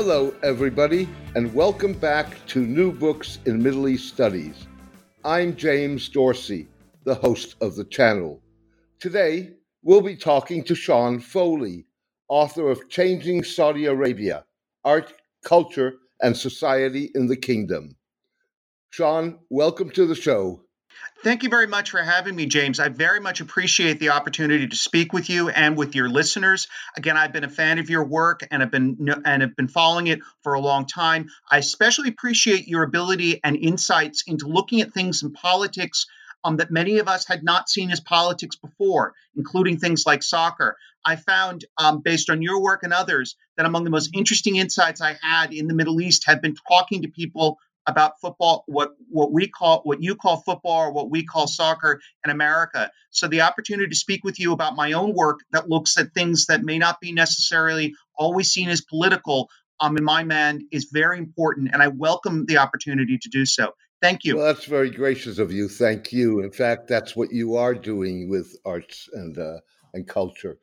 Hello, everybody, and welcome back to New Books in Middle East Studies. I'm James Dorsey, the host of the channel. Today, we'll be talking to Sean Foley, author of Changing Saudi Arabia Art, Culture, and Society in the Kingdom. Sean, welcome to the show. Thank you very much for having me, James. I very much appreciate the opportunity to speak with you and with your listeners. Again, I've been a fan of your work and have been and have been following it for a long time. I especially appreciate your ability and insights into looking at things in politics um, that many of us had not seen as politics before, including things like soccer. I found, um, based on your work and others, that among the most interesting insights I had in the Middle East have been talking to people about football, what what we call what you call football or what we call soccer in America. So the opportunity to speak with you about my own work that looks at things that may not be necessarily always seen as political, um, in my mind, is very important, and I welcome the opportunity to do so. Thank you. Well, that's very gracious of you. Thank you. In fact, that's what you are doing with arts and uh, and culture.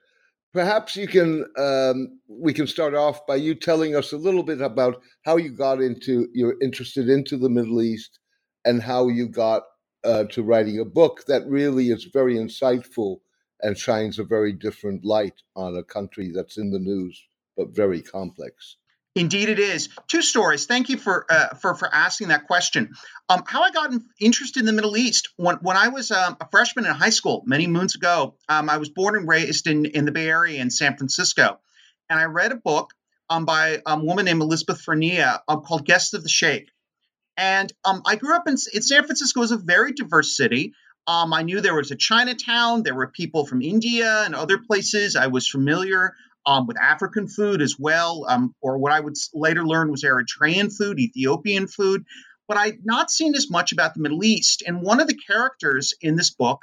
Perhaps you can um, we can start off by you telling us a little bit about how you got into you're interested into the Middle East and how you got uh, to writing a book that really is very insightful and shines a very different light on a country that's in the news but very complex. Indeed, it is. Two stories. Thank you for uh, for for asking that question. Um, how I got interested in the Middle East when when I was um, a freshman in high school many moons ago. Um, I was born and raised in in the Bay Area in San Francisco, and I read a book um, by a woman named Elizabeth Fernea um, called "Guests of the Sheikh." And um, I grew up in, in San Francisco. is a very diverse city. I knew there was a Chinatown. There were people from India and other places. I was familiar um, with African food as well, um, or what I would later learn was Eritrean food, Ethiopian food. But I'd not seen as much about the Middle East. And one of the characters in this book,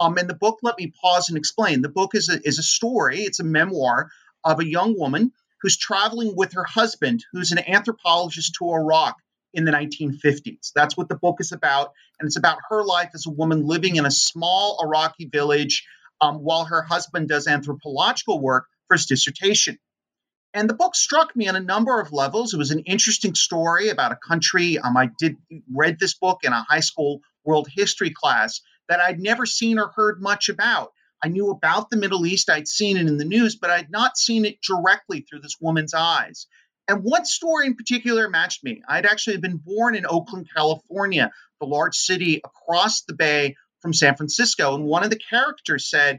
um, and the book, let me pause and explain. The book is a, is a story, it's a memoir of a young woman who's traveling with her husband, who's an anthropologist to Iraq in the 1950s. That's what the book is about. And it's about her life as a woman living in a small Iraqi village um, while her husband does anthropological work for his dissertation. And the book struck me on a number of levels. It was an interesting story about a country. Um, I did read this book in a high school world history class that I'd never seen or heard much about. I knew about the Middle East, I'd seen it in the news, but I'd not seen it directly through this woman's eyes. And one story in particular matched me. I'd actually been born in Oakland, California, the large city across the bay from San Francisco. And one of the characters said,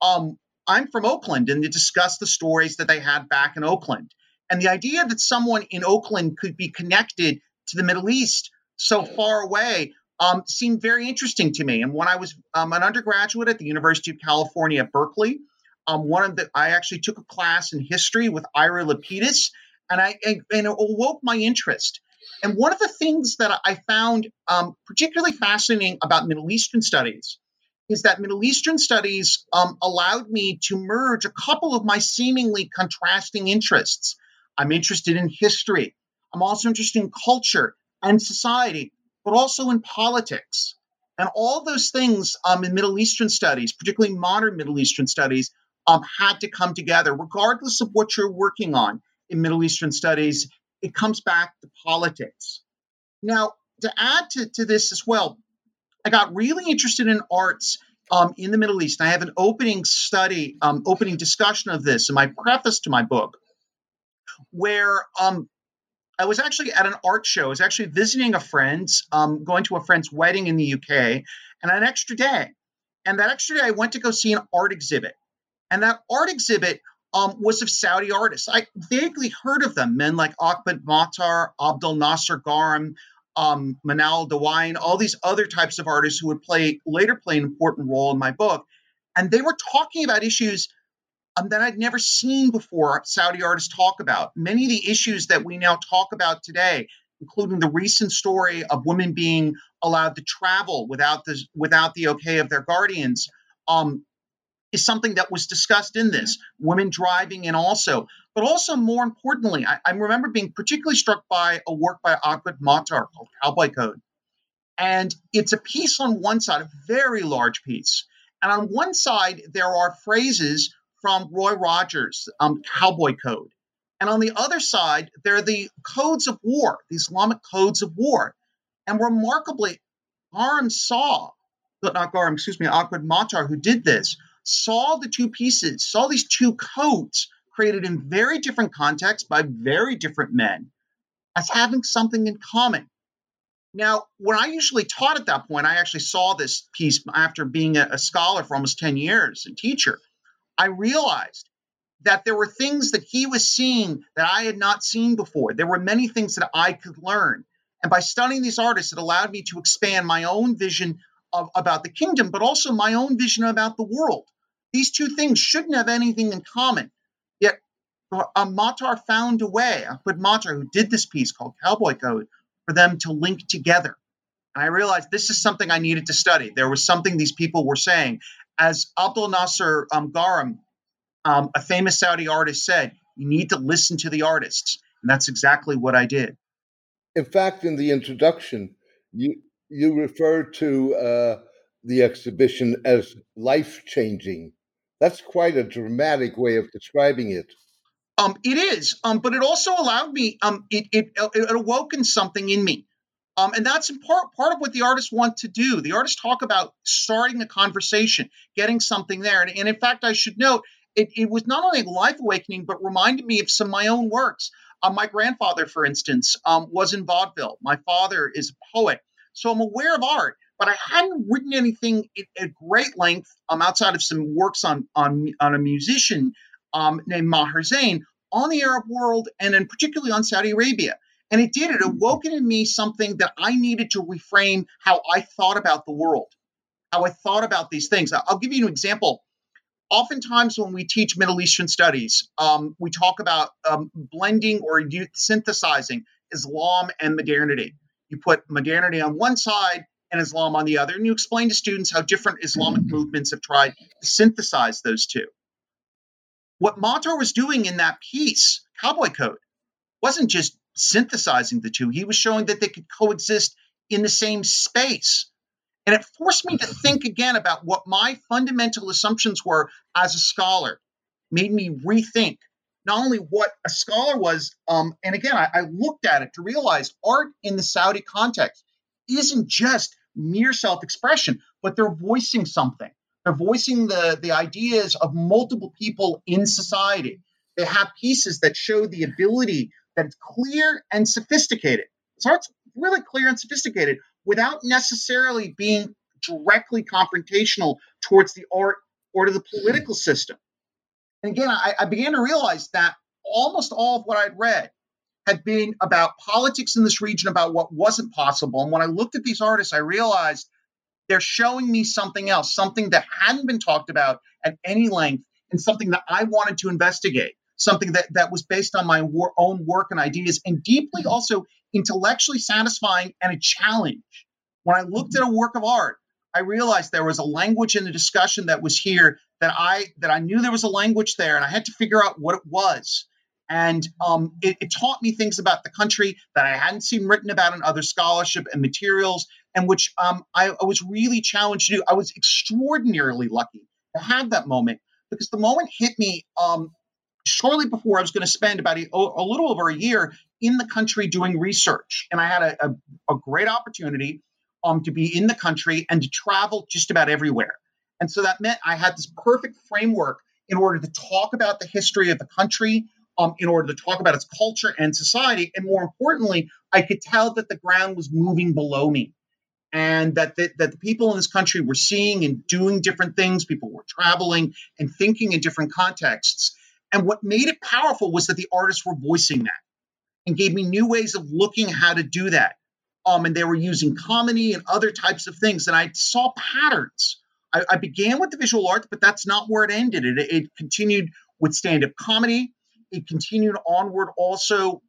um, I'm from Oakland, and they discussed the stories that they had back in Oakland. And the idea that someone in Oakland could be connected to the Middle East so far away um, seemed very interesting to me. And when I was um, an undergraduate at the University of California Berkeley, um, one of the I actually took a class in history with Ira Lapidus, and I and, and it awoke my interest. And one of the things that I found um, particularly fascinating about Middle Eastern studies is that Middle Eastern studies um, allowed me to merge a couple of my seemingly contrasting interests. I'm interested in history. I'm also interested in culture and society, but also in politics. And all those things um, in Middle Eastern studies, particularly modern Middle Eastern studies, um, had to come together, regardless of what you're working on in Middle Eastern studies. It comes back to politics. Now, to add to, to this as well, I got really interested in arts um, in the Middle East. I have an opening study, um, opening discussion of this in my preface to my book, where um, I was actually at an art show. I was actually visiting a friend, um, going to a friend's wedding in the UK, and an extra day. And that extra day, I went to go see an art exhibit. And that art exhibit um, was of Saudi artists. I vaguely heard of them, men like Ahmed Mater, Abdel Nasser Gharem, um, Manal Dowayan, all these other types of artists who would play later play an important role in my book. And they were talking about issues um, that I'd never seen before Saudi artists talk about. Many of the issues that we now talk about today, including the recent story of women being allowed to travel without the without the okay of their guardians, um, is something that was discussed in this. Women driving in also, but also more importantly, I, I remember being particularly struck by a work by Ahmed Mater called Cowboy Code. And it's a piece on one side, a very large piece. And on one side, there are phrases from Roy Rogers, um, Cowboy Code. And on the other side, there are the codes of war, the Islamic codes of war. And remarkably, Gharem saw, not Gharem, excuse me, Ahmad Mater who did this, saw the two pieces, saw these two coats created in very different contexts by very different men as having something in common. Now, when I usually taught at that point, I actually saw this piece after being a, a scholar for almost 10 years and teacher. I realized that there were things that he was seeing that I had not seen before. There were many things that I could learn. And by studying these artists, it allowed me to expand my own vision of, about the kingdom, but also my own vision about the world. These two things shouldn't have anything in common. Yet uh, Mater found a way, Ahmad Mater, who did this piece called Cowboy Code, for them to link together. And I realized this is something I needed to study. There was something these people were saying. As Abdul Nasser um, um, a famous Saudi artist, said, you need to listen to the artists. And that's exactly what I did. In fact, in the introduction, you you referred to uh, the exhibition as life changing. That's quite a dramatic way of describing it. Um, it is, um, but it also allowed me. Um, it, it it awoken something in me, um, and that's part part of what the artists want to do. The artists talk about starting a conversation, getting something there, and, and in fact, I should note it, it was not only a life awakening, but reminded me of some of my own works. Um, my grandfather, for instance, um, was in vaudeville. My father is a poet, so I'm aware of art, but I hadn't written anything at great length um, outside of some works on on on a musician um, named Maher Zain on the Arab world and then particularly on Saudi Arabia. And it did, it awoke in me something that I needed to reframe how I thought about the world, how I thought about these things. I'll give you an example. Oftentimes, when we teach Middle Eastern studies, um, we talk about um, blending or synthesizing Islam and modernity. You put modernity on one side and Islam on the other, and you explain to students how different Islamic movements have tried to synthesize those two. What Mater was doing in that piece, Cowboy Code, wasn't just synthesizing the two, he was showing that they could coexist in the same space. And it forced me to think again about what my fundamental assumptions were as a scholar, made me rethink not only what a scholar was, um, and again, I, I looked at it to realize art in the Saudi context isn't just mere self expression, but they're voicing something. They're voicing the, the ideas of multiple people in society. They have pieces that show the ability that it's clear and sophisticated. So art's really clear and sophisticated without necessarily being directly confrontational towards the art or to the political system. And again, I, I began to realize that almost all of what I'd read had been about politics in this region, about what wasn't possible. And when I looked at these artists, I realized they're showing me something else, something that hadn't been talked about at any length, and something that I wanted to investigate, something that, that was based on my wor- own work and ideas, and deeply mm-hmm. also intellectually satisfying and a challenge. When I looked at a mm-hmm. work of art, I realized there was a language in the discussion that was here that I that I knew there was a language there, and I had to figure out what it was. And um, it, it, taught me things about the country that I hadn't seen written about in other scholarship and materials, and which um, I, I, was really challenged to do. I was extraordinarily lucky to have that moment because the moment hit me um, shortly before I was going to spend about a, a, little over a year in the country doing research. And I had a, a, a great opportunity um, to be in the country and to travel just about everywhere. And so that meant I had this perfect framework in order to talk about the history of the country, um, in order to talk about its culture and society. And more importantly, I could tell that the ground was moving below me and that the, that the people in this country were seeing and doing different things. People were traveling and thinking in different contexts. And what made it powerful was that the artists were voicing that and gave me new ways of looking how to do that. Um, and they were using comedy and other types of things. And I saw patterns. I, I began with the visual arts, but that's not where it ended. It, it continued with stand up comedy it continued onward also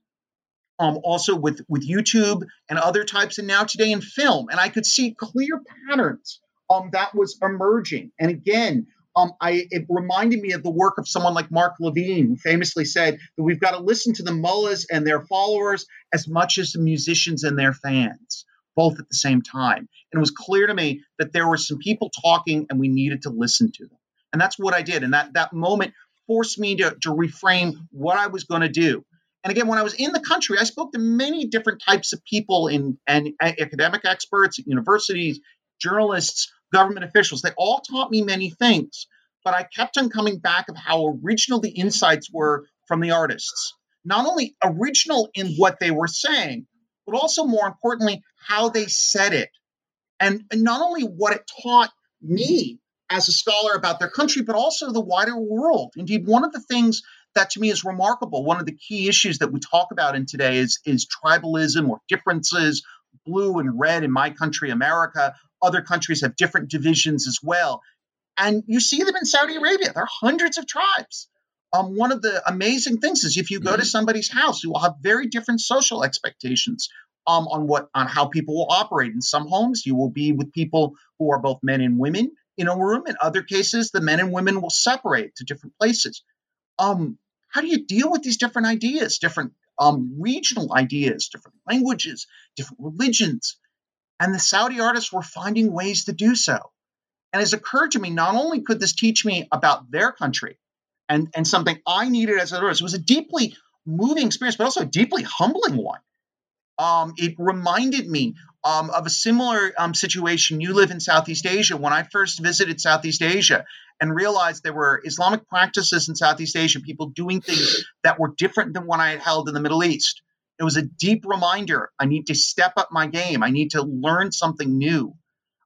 um, also with with YouTube and other types, and now today in film. And I could see clear patterns um, that was emerging. And again, um, I it reminded me of the work of someone like Mark Levine, who famously said that we've got to listen to the mullahs and their followers as much as the musicians and their fans, both at the same time. And it was clear to me that there were some people talking, and we needed to listen to them. And that's what I did. And that that moment forced me to, to reframe what I was going to do. And again, when I was in the country, I spoke to many different types of people in and uh, academic experts universities, journalists, government officials. They all taught me many things, but I kept on coming back of how original the insights were from the artists. Not only original in what they were saying, but also more importantly, how they said it. And, and not only what it taught me as a scholar about their country, but also the wider world. Indeed, one of the things that to me is remarkable, one of the key issues that we talk about in today is, is tribalism or differences, blue and red in my country, America. Other countries have different divisions as well. And you see them in Saudi Arabia. There are hundreds of tribes. Um, one of the amazing things is if you go to mm-hmm. somebody's house, you will have very different social expectations um, on what on how people will operate. In some homes, you will be with people who are both men and women in a room. In other cases, the men and women will separate to different places. Um, how do you deal with these different ideas, different um, regional ideas, different languages, different religions? And the Saudi artists were finding ways to do so. And it's occurred to me not only could this teach me about their country and, and something I needed as an artist, it was a deeply moving experience, but also a deeply humbling one. Um, it reminded me um, of a similar um, situation. You live in Southeast Asia. When I first visited Southeast Asia and realized there were Islamic practices in Southeast Asia, people doing things that were different than what I had held in the Middle East. It was a deep reminder. I need to step up my game. I need to learn something new.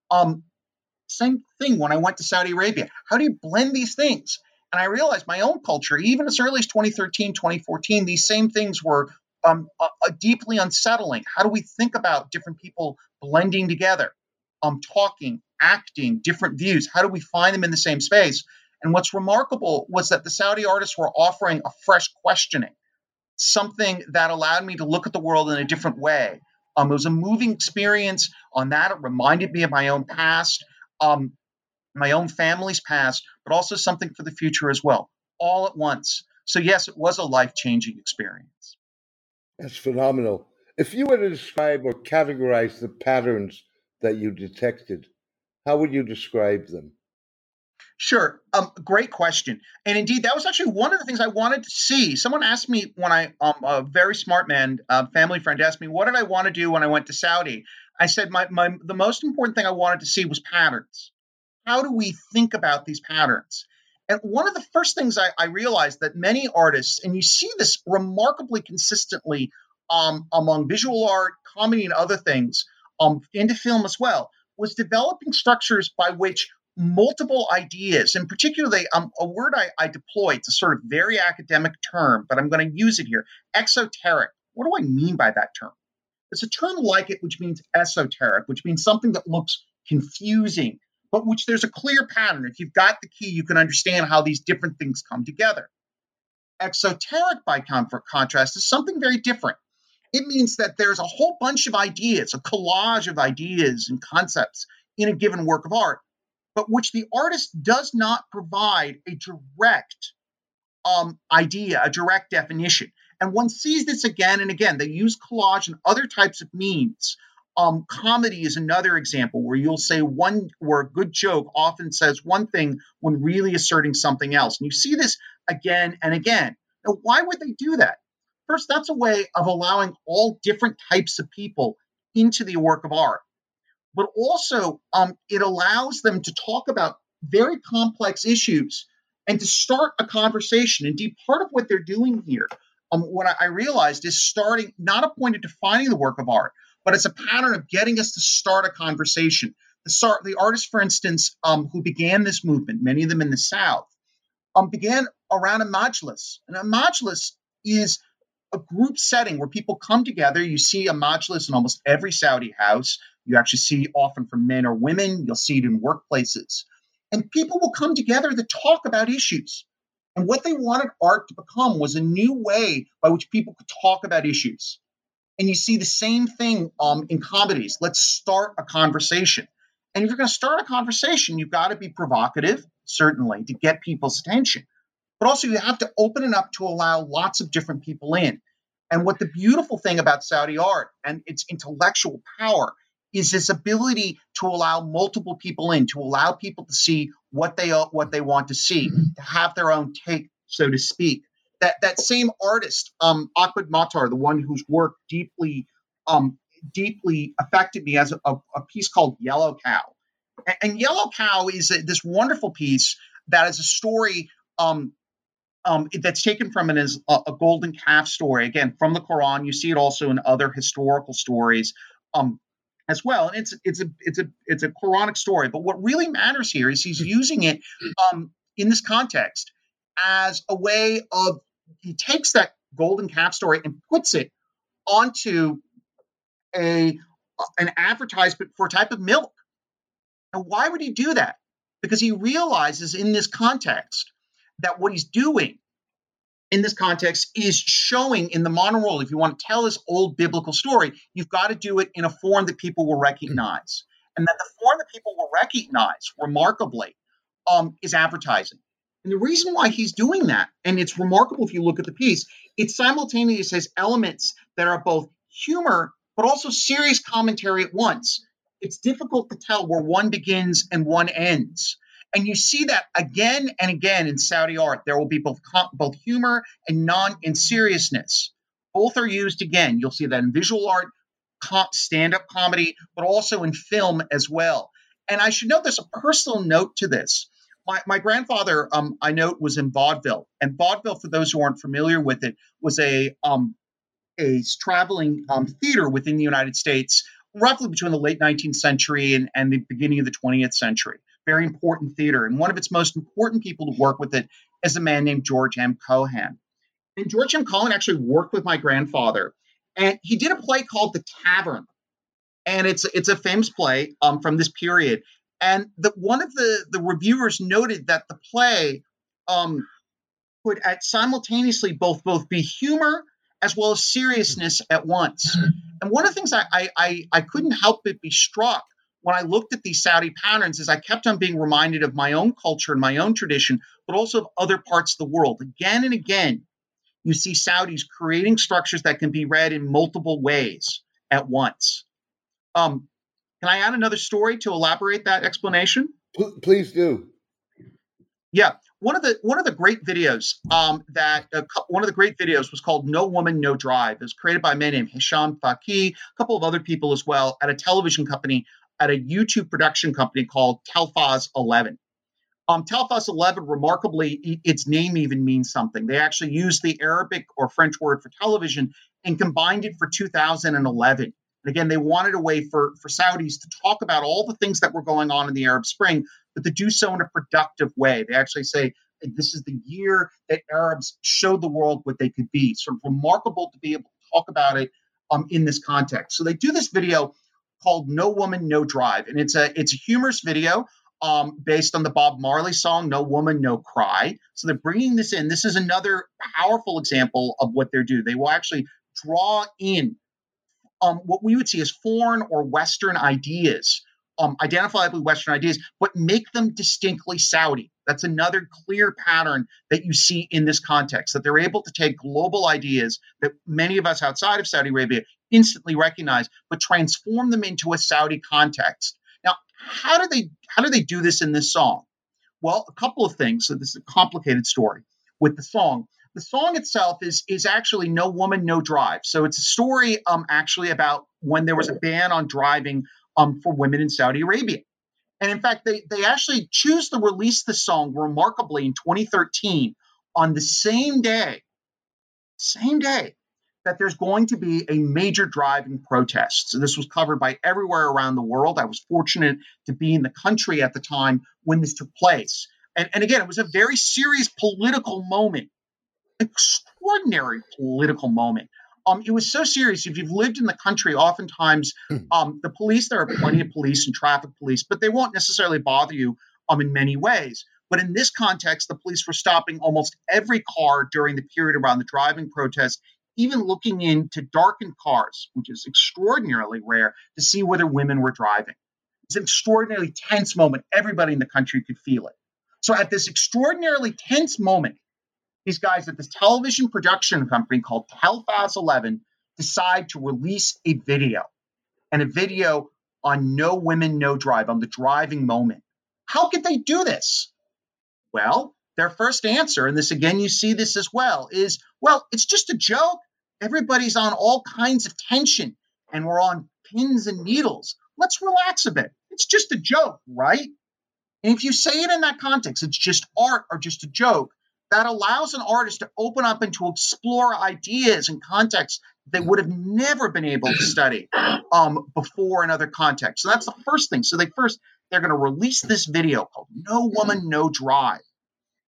Um, same thing when I went to Saudi Arabia. How do you blend these things? And I realized my own culture, even as early as 2013, 2014, these same things were um, uh, deeply unsettling. How do we think about different people blending together, um, talking, acting, different views? How do we find them in the same space? And what's remarkable was that the Saudi artists were offering a fresh questioning, something that allowed me to look at the world in a different way. Um, it was a moving experience on that. It reminded me of my own past, um, my own family's past, but also something for the future as well, all at once. So, yes, it was a life changing experience. That's phenomenal. If you were to describe or categorize the patterns that you detected, how would you describe them? Sure. Um, great question. And indeed, that was actually one of the things I wanted to see. Someone asked me when I, um, a very smart man, family friend, asked me, what did I want to do when I went to Saudi? I said, my, my, the most important thing I wanted to see was patterns. How do we think about these patterns? And one of the first things I, I realized that many artists, and you see this remarkably consistently um, among visual art, comedy, and other things, um, into film as well, was developing structures by which multiple ideas, and particularly um, a word I, I deploy, it's a sort of very academic term, but I'm going to use it here exoteric. What do I mean by that term? It's a term like it, which means esoteric, which means something that looks confusing, but which there's a clear pattern. If you've got the key, you can understand how these different things come together. Exoteric, by contrast, is something very different. It means that there's a whole bunch of ideas, a collage of ideas and concepts in a given work of art, but which the artist does not provide a direct um, idea, a direct definition. And one sees this again and again. They use collage and other types of means um, comedy is another example where you'll say one, where a good joke often says one thing when really asserting something else. And you see this again and again. Now, why would they do that? First, that's a way of allowing all different types of people into the work of art. But also, um, it allows them to talk about very complex issues and to start a conversation. Indeed, part of what they're doing here, um, what I, I realized is starting not a point of defining the work of art, but it's a pattern of getting us to start a conversation. The, the artists, for instance, um, who began this movement, many of them in the South, um, began around a majlis. And a majlis is a group setting where people come together. You see a majlis in almost every Saudi house. You actually see often from men or women. You'll see it in workplaces. And people will come together to talk about issues. And what they wanted art to become was a new way by which people could talk about issues. And you see the same thing um, in comedies. Let's start a conversation. And if you're going to start a conversation, you've got to be provocative, certainly, to get people's attention. But also, you have to open it up to allow lots of different people in. And what the beautiful thing about Saudi art and its intellectual power is this ability to allow multiple people in, to allow people to see what they what they want to see, to have their own take so to speak. That that same artist, um, Ahmed Mater, the one whose work deeply um, deeply affected me as a, a, piece called Yellow Cow. And, and Yellow Cow is a, this wonderful piece that is a story um, um, that's taken from it as a, a, golden calf story, again, from the Quran. You see it also in other historical stories um, as well. And it's it's a it's a it's a Quranic story. But what really matters here is he's using it um, in this context as a way of he takes that golden calf story and puts it onto a an advertisement for a type of milk. And why would he do that? Because he realizes in this context that what he's doing in this context is showing in the modern world, If you want to tell this old biblical story, you've got to do it in a form that people will recognize. And that the form that people will recognize, remarkably, um, is advertising. And the reason why he's doing that, and it's remarkable if you look at the piece, it simultaneously has elements that are both humor but also serious commentary at once. It's difficult to tell where one begins and one ends. And you see that again and again in Saudi art. There will be both both humor and non and seriousness. Both are used again. You'll see that in visual art, stand-up comedy, but also in film as well. And I should note there's a personal note to this. My, my grandfather, um, I note, was in vaudeville, and vaudeville, for those who aren't familiar with it, was a um, a traveling um, theater within the United States, roughly between the late 19th century and, and the beginning of the 20th century. Very important theater. And one of its most important people to work with it is a man named George M. Cohan. And George M. Cohan actually worked with my grandfather. And he did a play called The Tavern. And it's it's a famous play um, from this period. And the, one of the, the reviewers noted that the play um, could at simultaneously both both be humor as well as seriousness at once. And one of the things I, I, I, couldn't help but be struck when I looked at these Saudi patterns is I kept on being reminded of my own culture and my own tradition, but also of other parts of the world. Again and again, you see Saudis creating structures that can be read in multiple ways at once. Um, can I add another story to elaborate that explanation? Please do. Yeah one of the one of the great videos um, that uh, one of the great videos was called "No Woman, No Drive." It was created by a man named Hisham Fageeh, a couple of other people as well, at a television company, at a YouTube production company called Telfaz 11. Um, Telfaz 11, remarkably, its name even means something. They actually used the Arabic or French word for television and combined it for 2011. And again, they wanted a way for, for Saudis to talk about all the things that were going on in the Arab Spring, but to do so in a productive way. They actually say this is the year that Arabs showed the world what they could be. Sort of remarkable to be able to talk about it um, in this context. So they do this video called "No Woman, No Drive," and it's a it's a humorous video um, based on the Bob Marley song "No Woman, No Cry." So they're bringing this in. This is another powerful example of what they do. They will actually draw in um, what we would see as foreign or Western ideas, um, identifiably Western ideas, but make them distinctly Saudi. That's another clear pattern that you see in this context that they're able to take global ideas that many of us outside of Saudi Arabia instantly recognize, but transform them into a Saudi context. Now, how do they how do they do this in this song? Well, a couple of things. So this is a complicated story with the song the song itself is is actually no woman no drive. So it's a story um actually about when there was a ban on driving um for women in saudi arabia. And in fact they they actually choose to release the song remarkably in 2013 on the same day same day that there's going to be a major driving protest. So this was covered by everywhere around the world. I was fortunate to be in the country at the time when this took place. And, and again it was a very serious political moment extraordinary political moment. Um, it was so serious. If you've lived in the country, oftentimes hmm. um, the police, there are plenty of police and traffic police, but they won't necessarily bother you um, in many ways. But in this context, the police were stopping almost every car during the period around the driving protest, even looking into darkened cars, which is extraordinarily rare, to see whether women were driving. It's an extraordinarily tense moment. Everybody in the country could feel it. So at this extraordinarily tense moment, these guys at this television production company called Telfaz 11 decide to release a video and a video on no women, no drive, on the driving moment. How could they do this? Well, their first answer, and this again, you see this as well, is well, it's just a joke. Everybody's on all kinds of tension and we're on pins and needles. Let's relax a bit. It's just a joke, right? And if you say it in that context, it's just art or just a joke, that allows an artist to open up and to explore ideas and contexts they would have never been able to study um, before in other contexts. So that's the first thing. So they first they're going to release this video called "No Woman, No Drive,"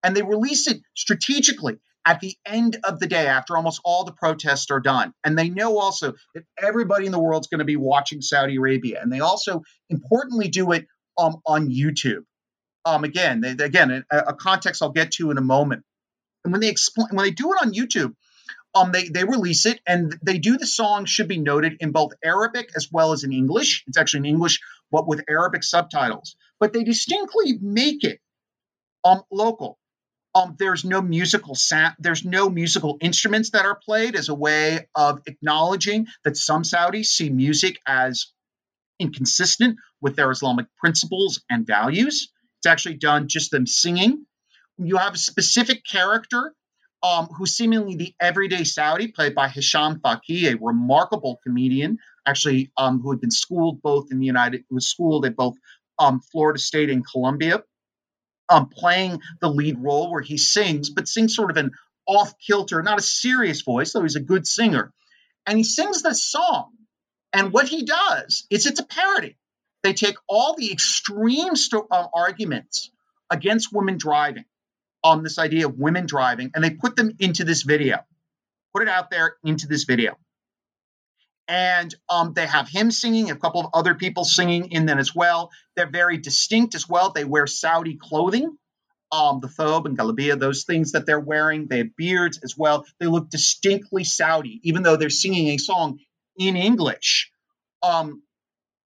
and they release it strategically at the end of the day after almost all the protests are done. And they know also that everybody in the world is going to be watching Saudi Arabia. And they also importantly do it um, on YouTube. Um, again, they, again, a, a, context I'll get to in a moment. And when they explain, when they do it on YouTube, um, they they release it and they do the song should be noted in both Arabic as well as in English. It's actually in English, but with Arabic subtitles. But they distinctly make it um local. Um, there's no musical sound, there's no musical instruments that are played as a way of acknowledging that some Saudis see music as inconsistent with their Islamic principles and values. It's actually done just them singing. You have a specific character um, who's seemingly the everyday Saudi, played by Hisham Fageeh, a remarkable comedian, actually, um, who had been schooled both in the United, was schooled at both um, Florida State and Columbia um, playing the lead role where he sings, but sings sort of an off kilter, not a serious voice, though he's a good singer. And he sings this song. And what he does is it's a parody. They take all the extreme sto- uh, arguments against women driving on this idea of women driving, and they put them into this video, put it out there into this video and um, they have him singing, a couple of other people singing in them as well. They're very distinct as well. They wear Saudi clothing, um, the thobe and galabia, those things that they're wearing. They have beards as well. They look distinctly Saudi, even though they're singing a song in English. Um,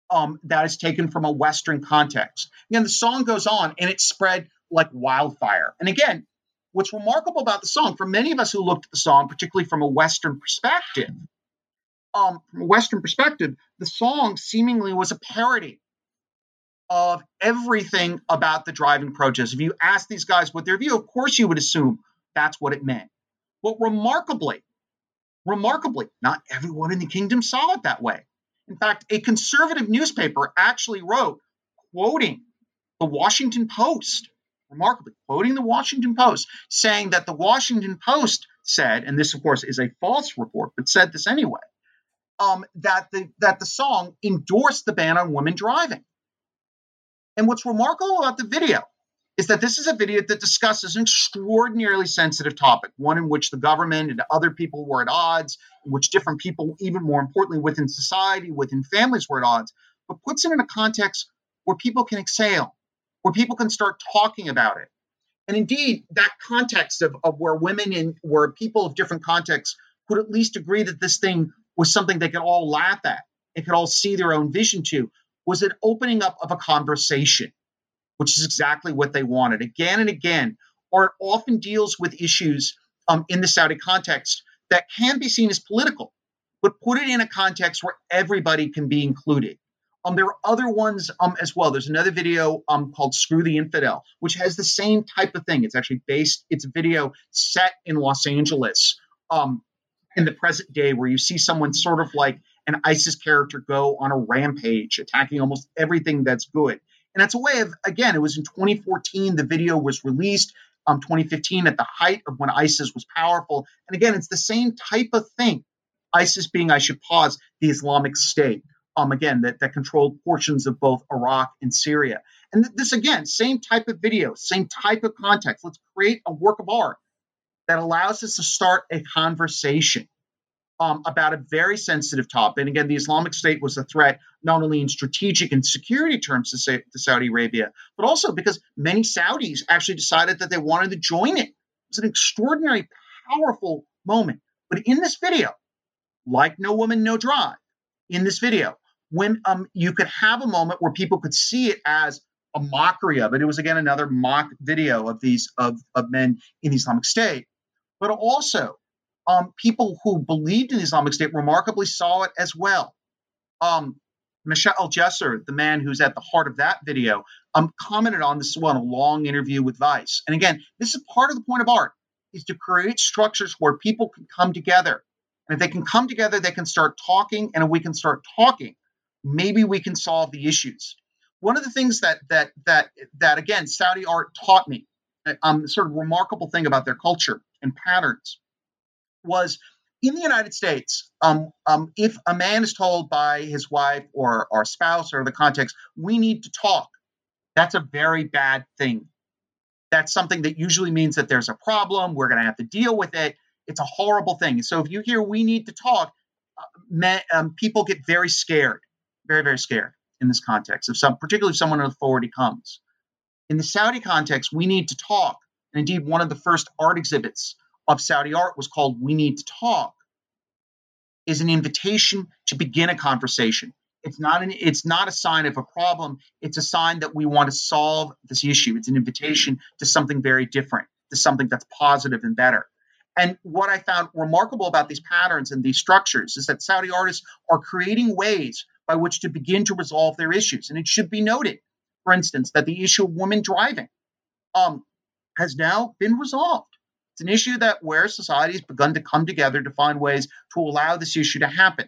um, that is taken from a Western context. Again, the song goes on and it spread like wildfire. And again, what's remarkable about the song, for many of us who looked at the song, particularly from a Western perspective, um, from a Western perspective, the song seemingly was a parody of everything about the driving protest. If you ask these guys what their view, of course you would assume that's what it meant. But remarkably, remarkably, not everyone in the kingdom saw it that way. In fact, a conservative newspaper actually wrote, quoting the Washington Post, remarkably, quoting the Washington Post, saying that the Washington Post said, and this, of course, is a false report, but said this anyway, um, that the that the song endorsed the ban on women driving. And what's remarkable about the video is that this is a video that discusses an extraordinarily sensitive topic, one in which the government and other people were at odds, in which different people, even more importantly, within society, within families, were at odds, but puts it in a context where people can exhale, where people can start talking about it. And indeed, that context of, of where women and where people of different contexts could at least agree that this thing was something they could all laugh at, they could all see their own vision to, was an opening up of a conversation, which is exactly what they wanted. Again and again, art often deals with issues um, in the Saudi context that can be seen as political, but put it in a context where everybody can be included. Um, there are other ones um, as well. There's another video um, called "Screw the Infidel," which has the same type of thing. It's actually based. It's a video set in Los Angeles, um, in the present day where you see someone sort of like an ISIS character go on a rampage, attacking almost everything that's good. And that's a way of, again, it was in 2014, the video was released, um, 2015, at the height of when ISIS was powerful. And again, it's the same type of thing. ISIS being, I should pause, the Islamic State, um, again, that, that controlled portions of both Iraq and Syria. And this, again, same type of video, same type of context. Let's create a work of art that allows us to start a conversation um, about a very sensitive topic. And again, the Islamic State was a threat not only in strategic and security terms to, say, to Saudi Arabia, but also because many Saudis actually decided that they wanted to join it. It was an extraordinary, powerful moment. But in this video, like No Woman, No Drive, in this video, when um, you could have a moment where people could see it as a mockery of it. It was again another mock video of these of, of men in the Islamic State but also um, people who believed in the Islamic State remarkably saw it as well. Um, Michel Jesser, the man who's at the heart of that video, um, commented on this as well in a long interview with Vice. And again, this is part of the point of art is to create structures where people can come together. And if they can come together, they can start talking. And if we can start talking, maybe we can solve the issues. One of the things that that that that again Saudi art taught me, um, sort of remarkable thing about their culture and patterns, was in the United States, um, um, if a man is told by his wife or our spouse or the context, we need to talk, that's a very bad thing. That's something that usually means that there's a problem. We're going to have to deal with it. It's a horrible thing. So if you hear we need to talk, uh, men, um, people get very scared, very, very scared in this context. If some, particularly if someone in authority comes. In the Saudi context, we need to talk. And indeed, one of the first art exhibits of Saudi art was called We Need to Talk, is an invitation to begin a conversation. It's not an it's not a sign of a problem. It's a sign that we want to solve this issue. It's an invitation to something very different, to something that's positive and better. And what I found remarkable about these patterns and these structures is that Saudi artists are creating ways by which to begin to resolve their issues. And it should be noted, for instance, that the issue of women driving um, has now been resolved. It's an issue that where society has begun to come together to find ways to allow this issue to happen.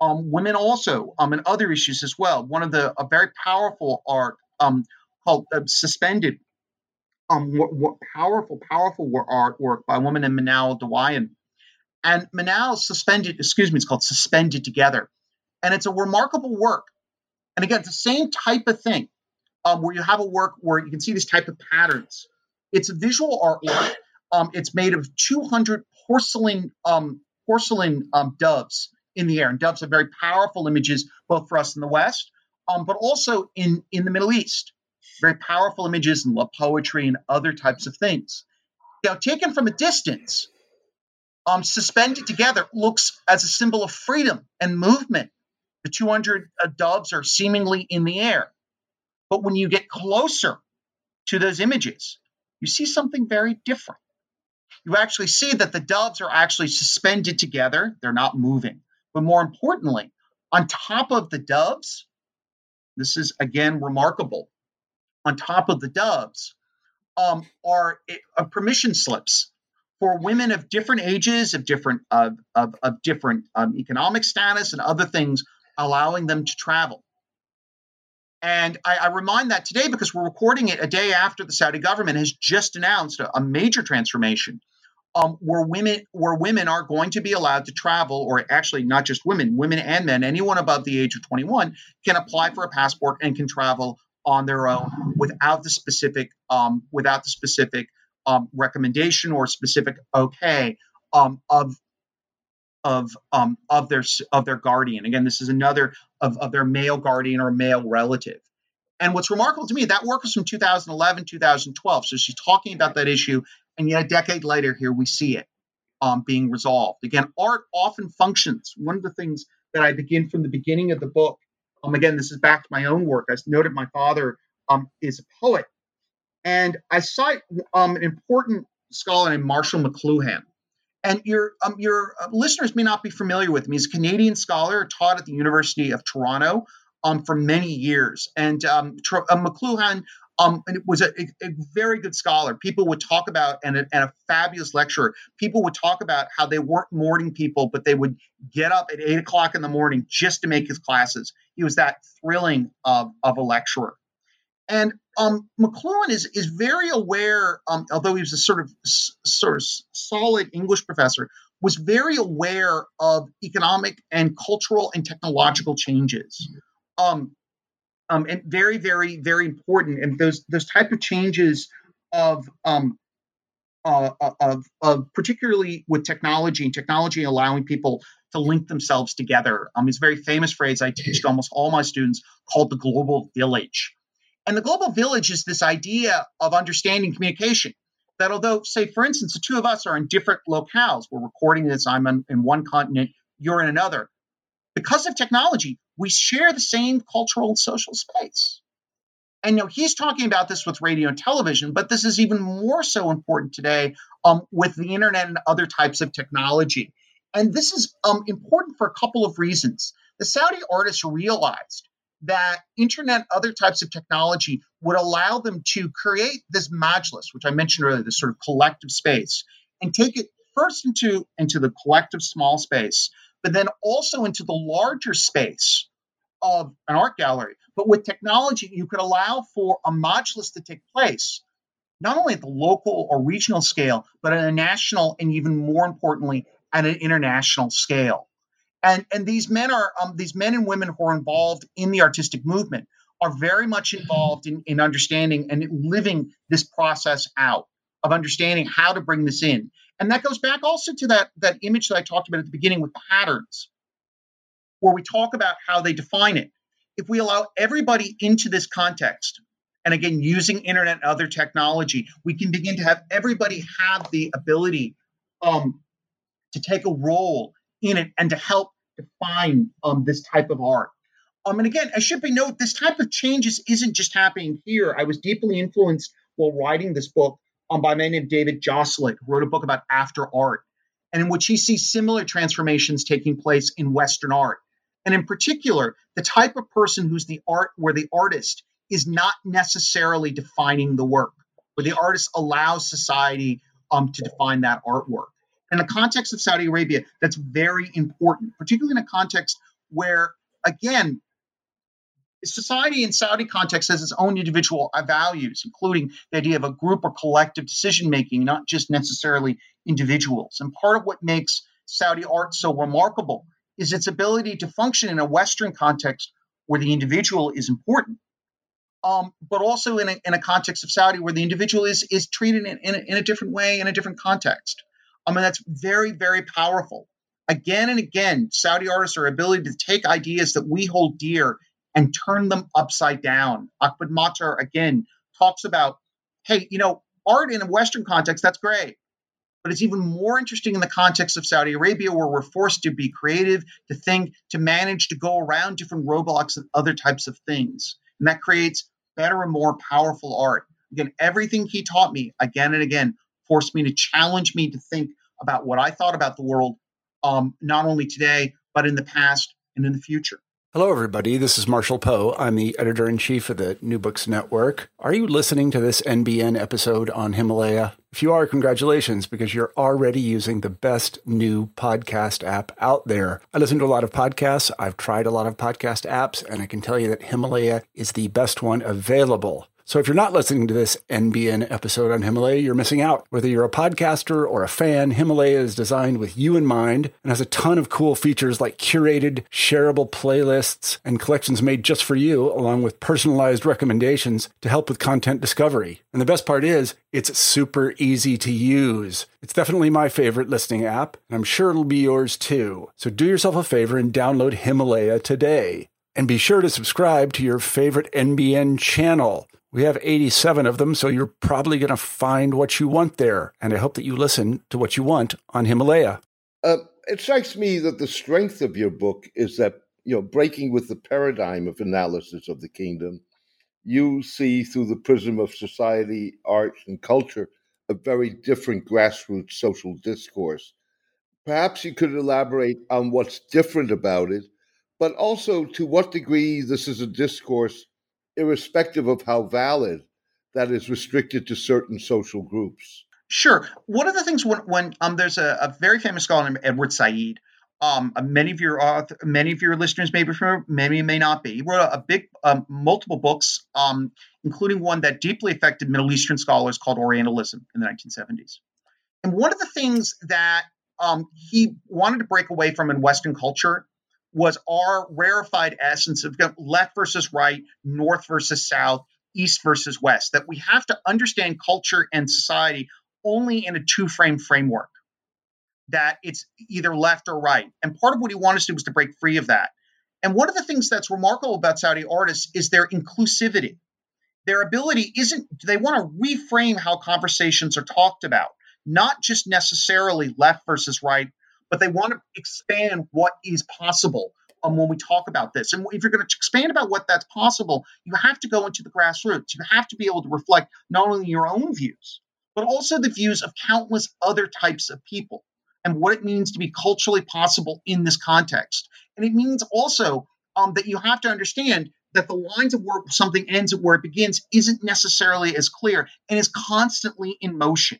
Um, women also, um, and other issues as well. One of the a very powerful art um, called uh, Suspended, um, what, what powerful, powerful artwork by a woman in Manal Dawayan. And Manal Suspended, excuse me, it's called Suspended Together. And it's a remarkable work. And again, it's the same type of thing um, where you have a work where you can see these type of patterns. It's a visual artwork um, it's made of 200 porcelain um, porcelain um, doves in the air, and doves are very powerful images both for us in the West, um, but also in in the Middle East. Very powerful images in love poetry and other types of things. Now, taken from a distance, um, suspended together looks as a symbol of freedom and movement. The 200 uh, doves are seemingly in the air. But when you get closer to those images, you see something very different you actually see that the doves are actually suspended together. They're not moving. But more importantly, on top of the doves, this is again remarkable. On top of the doves um, are uh, permission slips for women of different ages, of different of, of, of different um, economic status, and other things, allowing them to travel. And I, I, remind that today because we're recording it a day after the Saudi government has just announced a, a major transformation um, where women where women are going to be allowed to travel, or actually not just women, women and men, anyone above the age of 21 can apply for a passport and can travel on their own without the specific um, without the specific um, recommendation or specific okay um, of of um, of their of their guardian. Again, this is another of, of their male guardian or male relative. And what's remarkable to me, that work was from 2011, 2012. So she's talking about that issue. And yet a decade later, here we see it um, being resolved. Again, art often functions. One of the things that I begin from the beginning of the book, um, again, this is back to my own work. I noted my father um, is a poet. And I cite um, an important scholar named Marshall McLuhan. And your um, your uh, listeners may not be familiar with him. He's a Canadian scholar, taught at the University of Toronto um, for many years. And um, uh, McLuhan um, was a, a, very good scholar. People would talk about, and a, and a fabulous lecturer, people would talk about how they weren't morning people, but they would get up at eight o'clock in the morning just to make his classes. He was that thrilling of, of a lecturer. And um, McLuhan is is very aware, um, although he was a sort of sort of solid English professor, was very aware of economic and cultural and technological changes. Um, um, and very, very, very important. And those those type of changes of um, uh, uh, of, of particularly with technology and technology allowing people to link themselves together. Um, it's a very famous phrase I teach to almost all my students called the global village. And the global village is this idea of understanding communication. That although, say, for instance, the two of us are in different locales, we're recording this, I'm in, in one continent, you're in another. Because of technology, we share the same cultural and social space. And you know, he's talking about this with radio and television, but this is even more so important today um, with the internet and other types of technology. And this is um, important for a couple of reasons. The Saudi artists realized that internet, other types of technology would allow them to create this majlis, which I mentioned earlier, this sort of collective space, and take it first into, into the collective small space, but then also into the larger space of an art gallery. But with technology, you could allow for a majlis to take place, not only at the local or regional scale, but at a national and even more importantly, at an international scale. And, and these men are um, these men and women who are involved in the artistic movement are very much involved in, in understanding and living this process out of understanding how to bring this in. And that goes back also to that, that image that I talked about at the beginning with patterns, where we talk about how they define it. If we allow everybody into this context, and again, using internet and other technology, we can begin to have everybody have the ability um, to take a role in it and to help define um, this type of art. Um, and again, I should be note this type of changes isn't just happening here. I was deeply influenced while writing this book um, by a man named David Joselit, who wrote a book about after art, and in which he sees similar transformations taking place in Western art. And in particular, the type of person who's the art, where the artist is not necessarily defining the work, where the artist allows society um, to define that artwork. In the context of Saudi Arabia, that's very important, particularly in a context where, again, society in Saudi context has its own individual values, including the idea of a group or collective decision making, not just necessarily individuals. And part of what makes Saudi art so remarkable is its ability to function in a Western context where the individual is important, um, but also in a, in a context of Saudi where the individual is is treated in, in, a, in a different way in a different context. I mean, that's very, very powerful. Again and again, Saudi artists are ability to take ideas that we hold dear and turn them upside down. Ahmed Mater, again, talks about, hey, you know, art in a Western context, that's great. But it's even more interesting in the context of Saudi Arabia, where we're forced to be creative, to think, to manage to go around different roadblocks and other types of things. And that creates better and more powerful art. Again, everything he taught me again and again forced me to challenge me to think about what I thought about the world, um, not only today, but in the past and in the future. Hello, everybody. This is Marshall Poe. I'm the editor in chief of the New Books Network. Are you listening to this NBN episode on Himalaya? If you are, congratulations, because you're already using the best new podcast app out there. I listen to a lot of podcasts. I've tried a lot of podcast apps, and I can tell you that Himalaya is the best one available. So if you're not listening to this NBN episode on Himalaya, you're missing out. Whether you're a podcaster or a fan, Himalaya is designed with you in mind and has a ton of cool features like curated, shareable playlists and collections made just for you, along with personalized recommendations to help with content discovery. And the best part is, it's super easy to use. It's definitely my favorite listening app, and I'm sure it'll be yours too. So do yourself a favor and download Himalaya today. And be sure to subscribe to your favorite NBN channel. We have 87 of them, so you're probably going to find what you want there. And I hope that you listen to what you want on Himalaya. Uh, it strikes me that the strength of your book is that, you know, breaking with the paradigm of analysis of the kingdom, you see through the prism of society, art, and culture a very different grassroots social discourse. Perhaps you could elaborate on what's different about it, but also to what degree this is a discourse irrespective of how valid, that is restricted to certain social groups. Sure. One of the things when, when um, there's a, a, very famous scholar named Edward Said. Um, uh, many of your author, many of your listeners may be familiar, many may not be. He wrote a, a big, um, multiple books, um, including one that deeply affected Middle Eastern scholars called Orientalism in the 1970s. And one of the things that um, he wanted to break away from in Western culture was our rarefied essence of left versus right, north versus south, east versus west, that we have to understand culture and society only in a two frame framework, that it's either left or right. And part of what he wanted us to do was to break free of that. And one of the things that's remarkable about Saudi artists is their inclusivity. Their ability isn't, they want to reframe how conversations are talked about, not just necessarily left versus right, but they want to expand what is possible um, when we talk about this. And if you're going to expand about what that's possible, you have to go into the grassroots. You have to be able to reflect not only your own views, but also the views of countless other types of people and what it means to be culturally possible in this context. And it means also um, that you have to understand that the lines of where something ends and where it begins isn't necessarily as clear and is constantly in motion.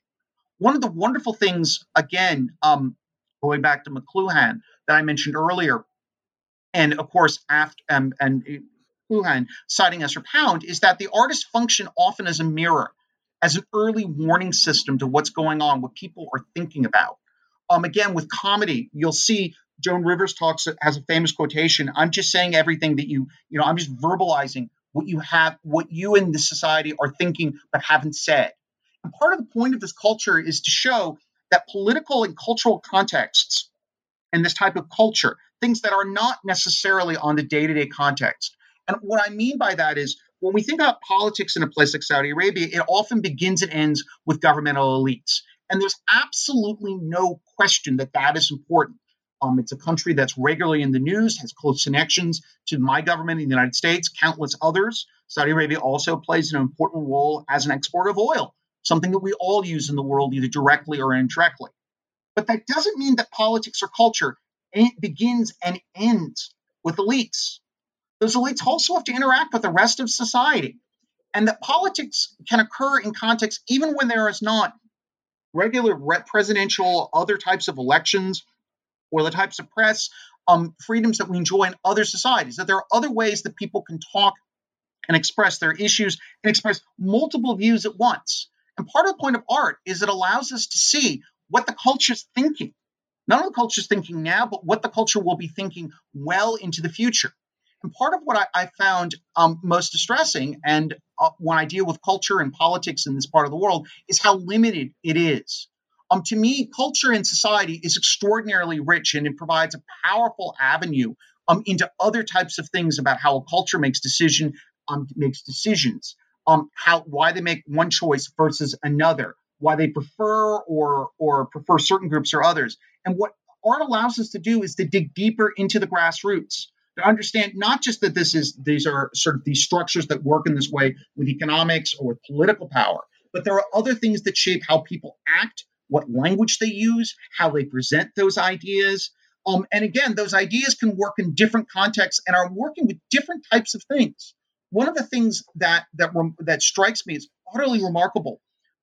One of the wonderful things, again, um, going back to McLuhan that I mentioned earlier, and of course, after um, and McLuhan citing Ezra Pound, is that the artists function often as a mirror, as an early warning system to what's going on, what people are thinking about. Um, again, with comedy, you'll see Joan Rivers talks has a famous quotation. I'm just saying everything that you, you know, I'm just verbalizing what you have, what you in the society are thinking but haven't said. And part of the point of this culture is to show that political and cultural contexts and this type of culture, things that are not necessarily on the day-to-day context. And what I mean by that is when we think about politics in a place like Saudi Arabia, it often begins and ends with governmental elites. And there's absolutely no question that that is important. Um, it's a country that's regularly in the news, has close connections to my government in the United States, countless others. Saudi Arabia also plays an important role as an exporter of oil, something that we all use in the world, either directly or indirectly. But that doesn't mean that politics or culture begins and ends with elites. Those elites also have to interact with the rest of society. And that politics can occur in context even when there is not regular presidential, other types of elections, or the types of press um, freedoms that we enjoy in other societies. That there are other ways that people can talk and express their issues and express multiple views at once. And part of the point of art is it allows us to see what the culture's thinking. Not only the culture's thinking now, but what the culture will be thinking well into the future. And part of what I, I found um, most distressing, and uh, when I deal with culture and politics in this part of the world, is how limited it is. Um, to me, culture and society is extraordinarily rich and it provides a powerful avenue um, into other types of things about how a culture makes decision um, makes decisions, um, how why they make one choice versus another, why they prefer or or prefer certain groups or others. And what art allows us to do is to dig deeper into the grassroots to understand not just that this is these are sort of these structures that work in this way with economics or with political power, but there are other things that shape how people act what language they use, how they present those ideas. Um, and again, those ideas can work in different contexts and are working with different types of things. One of the things that that that strikes me as utterly remarkable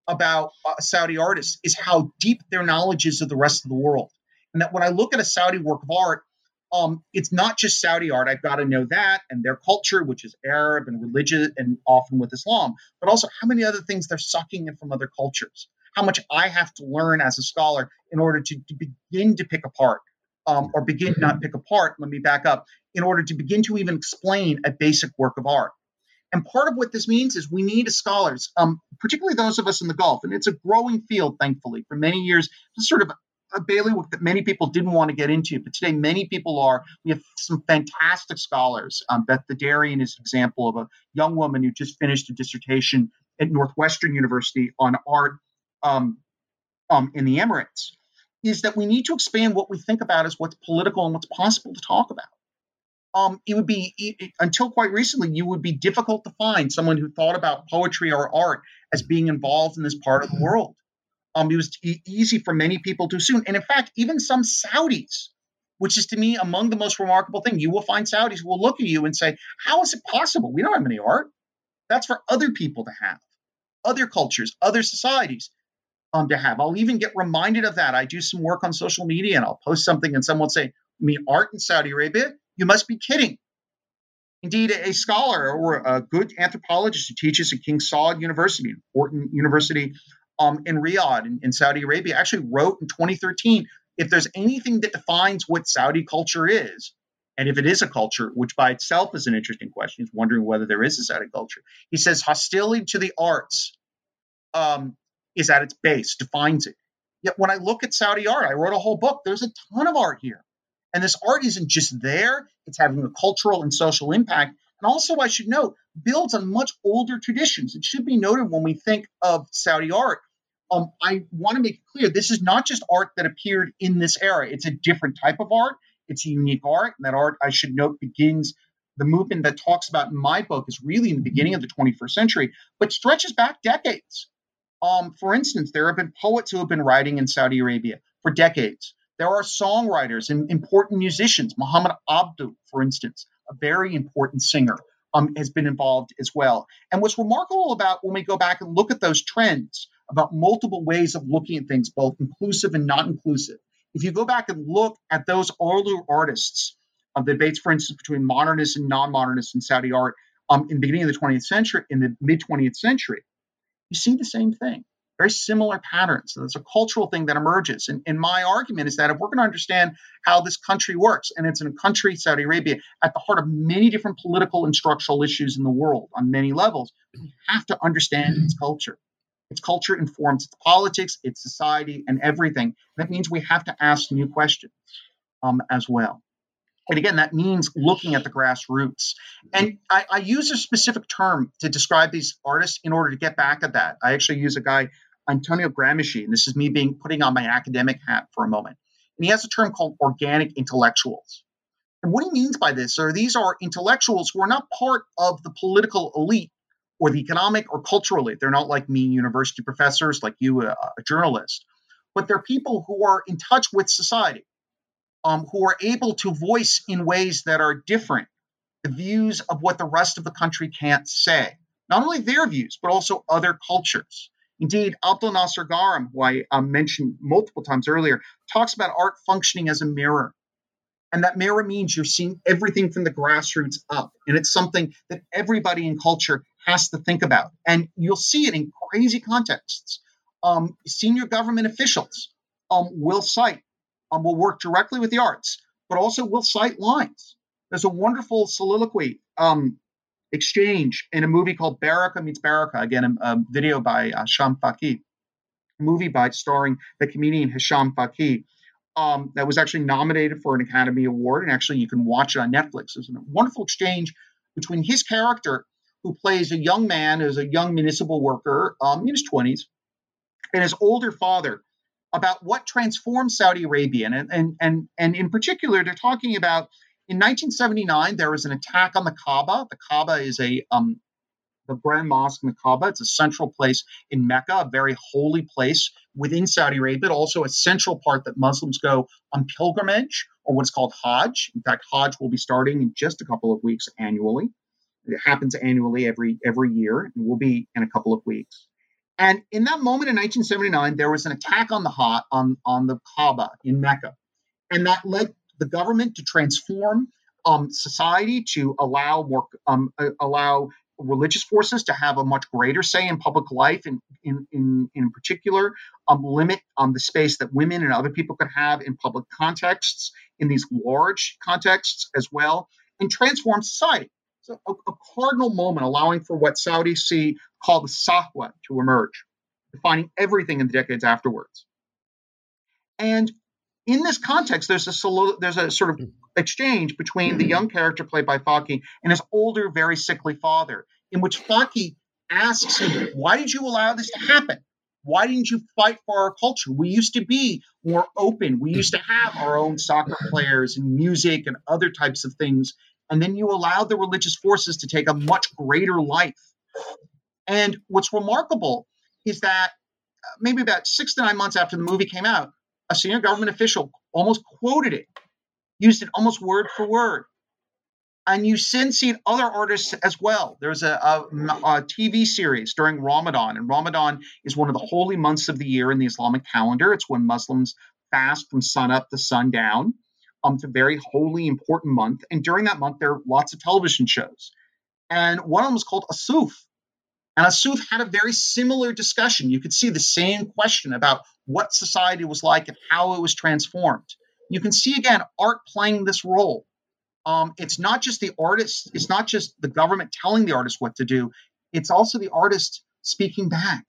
about uh, Saudi artists is how deep their knowledge is of the rest of the world. And that when I look at a Saudi work of art, um, it's not just Saudi art. I've got to know that and their culture, which is Arab and religious and often with Islam, but also how many other things they're sucking in from other cultures how much I have to learn as a scholar in order to, to begin to pick apart um, or begin not pick apart. Let me back up in order to begin to even explain a basic work of art. And part of what this means is we need scholars, um, particularly those of us in the Gulf, and it's a growing field, thankfully. For many years, it's sort of a bailiwick that many people didn't want to get into, but today many people are. We have some fantastic scholars. Um, Beth Derderian is an example of a young woman who just finished a dissertation at Northwestern University on art um, um, in the Emirates is that we need to expand what we think about as what's political and what's possible to talk about. Um, it would be it, until quite recently, you would be difficult to find someone who thought about poetry or art as being involved in this part of the world. Um, it was e- easy for many people to assume, and in fact, even some Saudis, which is to me among the most remarkable thing, you will find Saudis who will look at you and say, "How is it possible? We don't have any art. That's for other people to have, other cultures, other societies." Um, to have. I'll even get reminded of that. I do some work on social media and I'll post something and someone will say, "Me art in Saudi Arabia? You must be kidding." Indeed, a scholar or a good anthropologist who teaches at King Saud University, important university um, in Riyadh in, in Saudi Arabia, actually wrote in 2013 if there's anything that defines what Saudi culture is, and if it is a culture, which by itself is an interesting question, he's wondering whether there is a Saudi culture. He says hostility to the arts, um, is at its base, defines it. Yet when I look at Saudi art, I wrote a whole book. There's a ton of art here. And this art isn't just there, it's having a cultural and social impact. And also, I should note, builds on much older traditions. It should be noted when we think of Saudi art. Um, I want to make it clear this is not just art that appeared in this era. It's a different type of art. It's a unique art. And that art, I should note, begins the movement that talks about in my book is really in the beginning of the 21st century, but stretches back decades. Um, for instance, there have been poets who have been writing in Saudi Arabia for decades. There are songwriters and important musicians. Muhammad Abdu, for instance, a very important singer um, has been involved as well. And what's remarkable about when we go back and look at those trends about multiple ways of looking at things, both inclusive and not inclusive, if you go back and look at those older artists of the debates, for instance, between modernists and non-modernists in Saudi art um, in the beginning of the 20th century, in the mid 20th century, you see the same thing. Very similar patterns. So there's a cultural thing that emerges. And, and my argument is that if we're going to understand how this country works, and it's in a country, Saudi Arabia, at the heart of many different political and structural issues in the world on many levels, we have to understand its culture. Its culture informs its politics, its society, and everything. That means we have to ask new questions um, as well. And again, that means looking at the grassroots. And I, I, use a specific term to describe these artists in order to get back at that. I actually use a guy, Antonio Gramsci, and this is me being putting on my academic hat for a moment. And he has a term called organic intellectuals. And what he means by this are these are intellectuals who are not part of the political elite or the economic or cultural elite. They're not like me, university professors, like you, a, a journalist, but they're people who are in touch with society um, who are able to voice in ways that are different the views of what the rest of the country can't say. Not only their views, but also other cultures. Indeed, Abdel Nasser Gharem, who I uh, mentioned multiple times earlier, talks about art functioning as a mirror. And that mirror means you're seeing everything from the grassroots up. And it's something that everybody in culture has to think about. And you'll see it in crazy contexts. Um, senior government officials um, will cite um, will work directly with the arts, but also will cite lines. There's a wonderful soliloquy um, exchange in a movie called Barakah Meets Barakah, again, a, a video by uh, Sham movie by starring the comedian Hisham Fageeh. Um, that was actually nominated for an Academy Award, and actually you can watch it on Netflix. There's a wonderful exchange between his character, who plays a young man as a young municipal worker um, in his 20s, and his older father, about what transformed Saudi Arabia. And, and, and, and in particular, they're talking about in 1979, there was an attack on the Kaaba. The Kaaba is a um, the Grand Mosque in the Kaaba. It's a central place in Mecca, a very holy place within Saudi Arabia, but also a central part that Muslims go on pilgrimage or what's called Hajj. In fact, Hajj will be starting in just a couple of weeks annually. It happens annually every every year and will be in a couple of weeks. And in that moment in 1979, there was an attack on the hot on, on the Kaaba in Mecca. And that led the government to transform um, society to allow more um, uh, allow religious forces to have a much greater say in public life and in, in, in particular um, limit um, the space that women and other people could have in public contexts in these large contexts as well and transform society so a, a cardinal moment allowing for what Saudis see called the Sahwa to emerge, defining everything in the decades afterwards. And in this context, there's a there's a sort of exchange between the young character played by Fageeh and his older, very sickly father, in which Fageeh asks him, "Why did you allow this to happen? Why didn't you fight for our culture? We used to be more open. We used to have our own soccer players and music and other types of things and then you allow the religious forces to take a much greater life. And what's remarkable is that uh, maybe about six to nine months after the movie came out, a senior government official almost quoted it, used it almost word for word. And you then seen other artists as well. There's a, a, a, TV series during Ramadan, and Ramadan is one of the holy months of the year in the Islamic calendar. It's when Muslims fast from sun up to sundown. Um, it's a very holy, important month. And during that month, there are lots of television shows. And one of them was called Asuf. And Asuf had a very similar discussion. You could see the same question about what society was like and how it was transformed. You can see again art playing this role. Um, it's not just the artist, it's not just the government telling the artist what to do, it's also the artist speaking back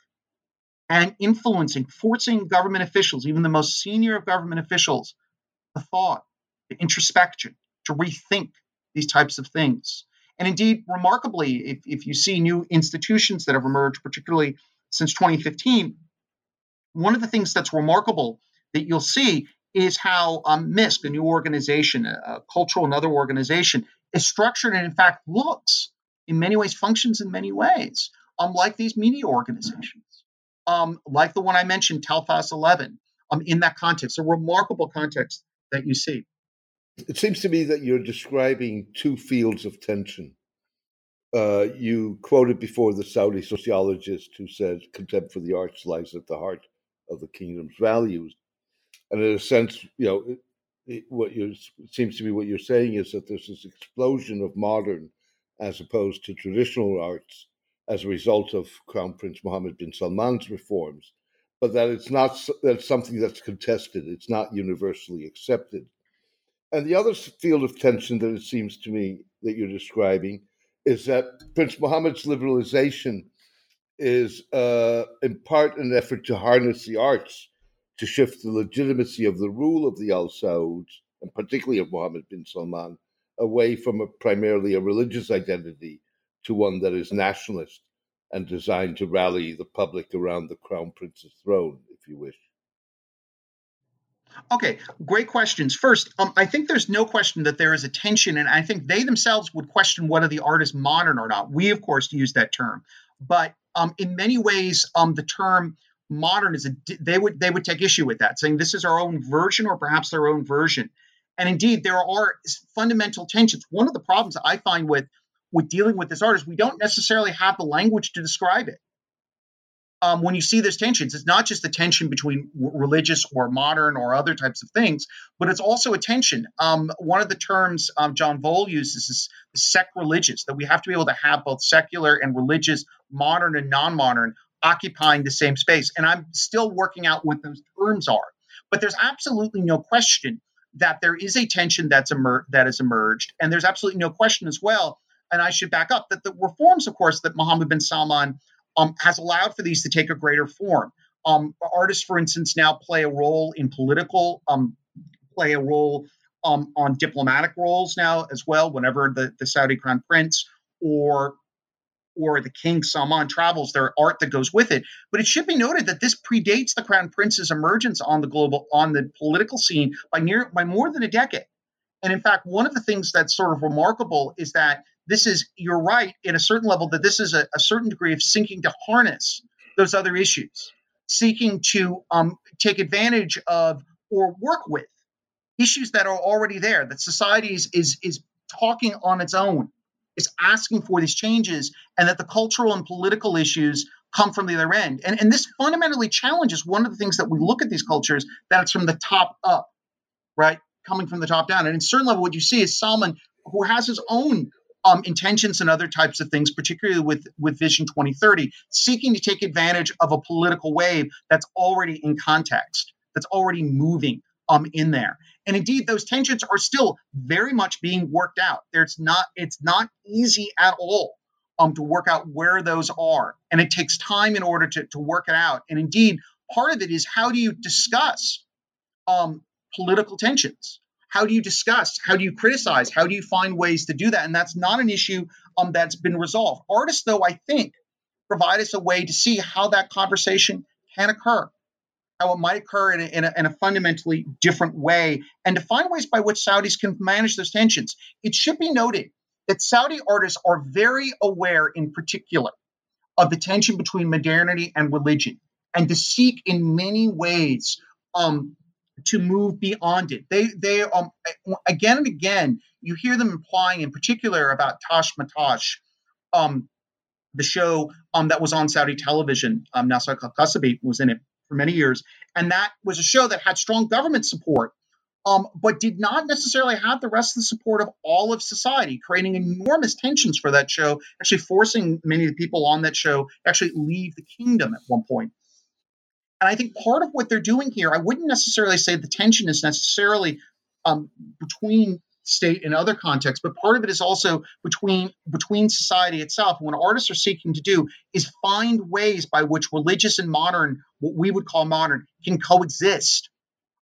and influencing, forcing government officials, even the most senior of government officials, the thought, introspection, to rethink these types of things. And indeed, remarkably, if, if you see new institutions that have emerged, particularly since 2015, one of the things that's remarkable that you'll see is how um, Misk, a new organization, a, cultural and other organization, is structured and in fact looks in many ways, functions in many ways, um, like these media organizations, um, like the one I mentioned, Telfaz 11, um, in that context, a remarkable context that you see. It seems to me that you're describing two fields of tension. uh, you quoted before the Saudi sociologist who said contempt for the arts lies at the heart of the kingdom's values. And in a sense, you know, it, it, what you seems to be what you're saying is that there's this explosion of modern as opposed to traditional arts as a result of Crown Prince Mohammed bin Salman's reforms, but that it's not that's something that's contested. It's not universally accepted. And the other field of tension that it seems to me that you're describing is that Prince Mohammed's liberalization is uh, in part an effort to harness the arts to shift the legitimacy of the rule of the Al Sauds, and particularly of Mohammed bin Salman, away from a primarily a religious identity to one that is nationalist and designed to rally the public around the crown prince's throne, if you wish. Okay, great questions. First, um, I think there's no question that there is a tension, and I think they themselves would question whether the art is modern or not. We, of course, use that term, but um, in many ways, um, the term modern is a they would they would take issue with that, saying this is our own version or perhaps their own version. And indeed, there are fundamental tensions. One of the problems I find with with dealing with this art is we don't necessarily have the language to describe it. Um, when you see those tensions, it's not just the tension between religious or modern or other types of things, but it's also a tension. Um, one of the terms um, John Vole uses is sec religious, that we have to be able to have both secular and religious, modern and non modern, occupying the same space. And I'm still working out what those terms are. But there's absolutely no question that there is a tension that's emer- that has emerged. And there's absolutely no question as well and I should back up that the reforms, of course, that Mohammed bin Salman um, has allowed for these to take a greater form. Um, artists, for instance, now play a role in political, um, play a role um, on diplomatic roles now as well. Whenever the, the Saudi crown prince or or the king Salman travels, there art that goes with it. But it should be noted that this predates the crown prince's emergence on the global on the political scene by near by more than a decade. And in fact, one of the things that's sort of remarkable is that this is, you're right, in a certain level, that this is a, a certain degree of seeking to harness those other issues, seeking to um, take advantage of or work with issues that are already there, that society is, is, is talking on its own, is asking for these changes, and that the cultural and political issues come from the other end. And, and this fundamentally challenges one of the things that we look at these cultures, that it's from the top up, right? Coming from the top down. And in certain level, what you see is Salman, who has his own um, intentions and other types of things, particularly with, with Vision 2030, seeking to take advantage of a political wave that's already in context, that's already moving um, in there. And indeed, those tensions are still very much being worked out. There's not, it's not easy at all um, to work out where those are. And it takes time in order to, to work it out. And indeed, part of it is how do you discuss um, political tensions? How do you discuss? How do you criticize? How do you find ways to do that? And that's not an issue um, that's been resolved. Artists though i think provide us a way to see how that conversation can occur how it might occur in a, in a, in a fundamentally different way and to find ways by which saudis can manage those tensions. It should be noted that saudi artists are very aware in particular of the tension between modernity and religion and to seek in many ways um, to move beyond it. They they um again and again you hear them implying in particular about Tash Matash, um, the show um that was on Saudi television. Um, Nasser Al-Kasabi was in it for many years, and that was a show that had strong government support. Um, but did not necessarily have the rest of the support of all of society, creating enormous tensions for that show, actually forcing many of the people on that show actually leave the kingdom at one point. And I think part of what they're doing here, I wouldn't necessarily say the tension is necessarily um, between state and other contexts, but part of it is also between between society itself. What artists are seeking to do is find ways by which religious and modern, what we would call modern, can coexist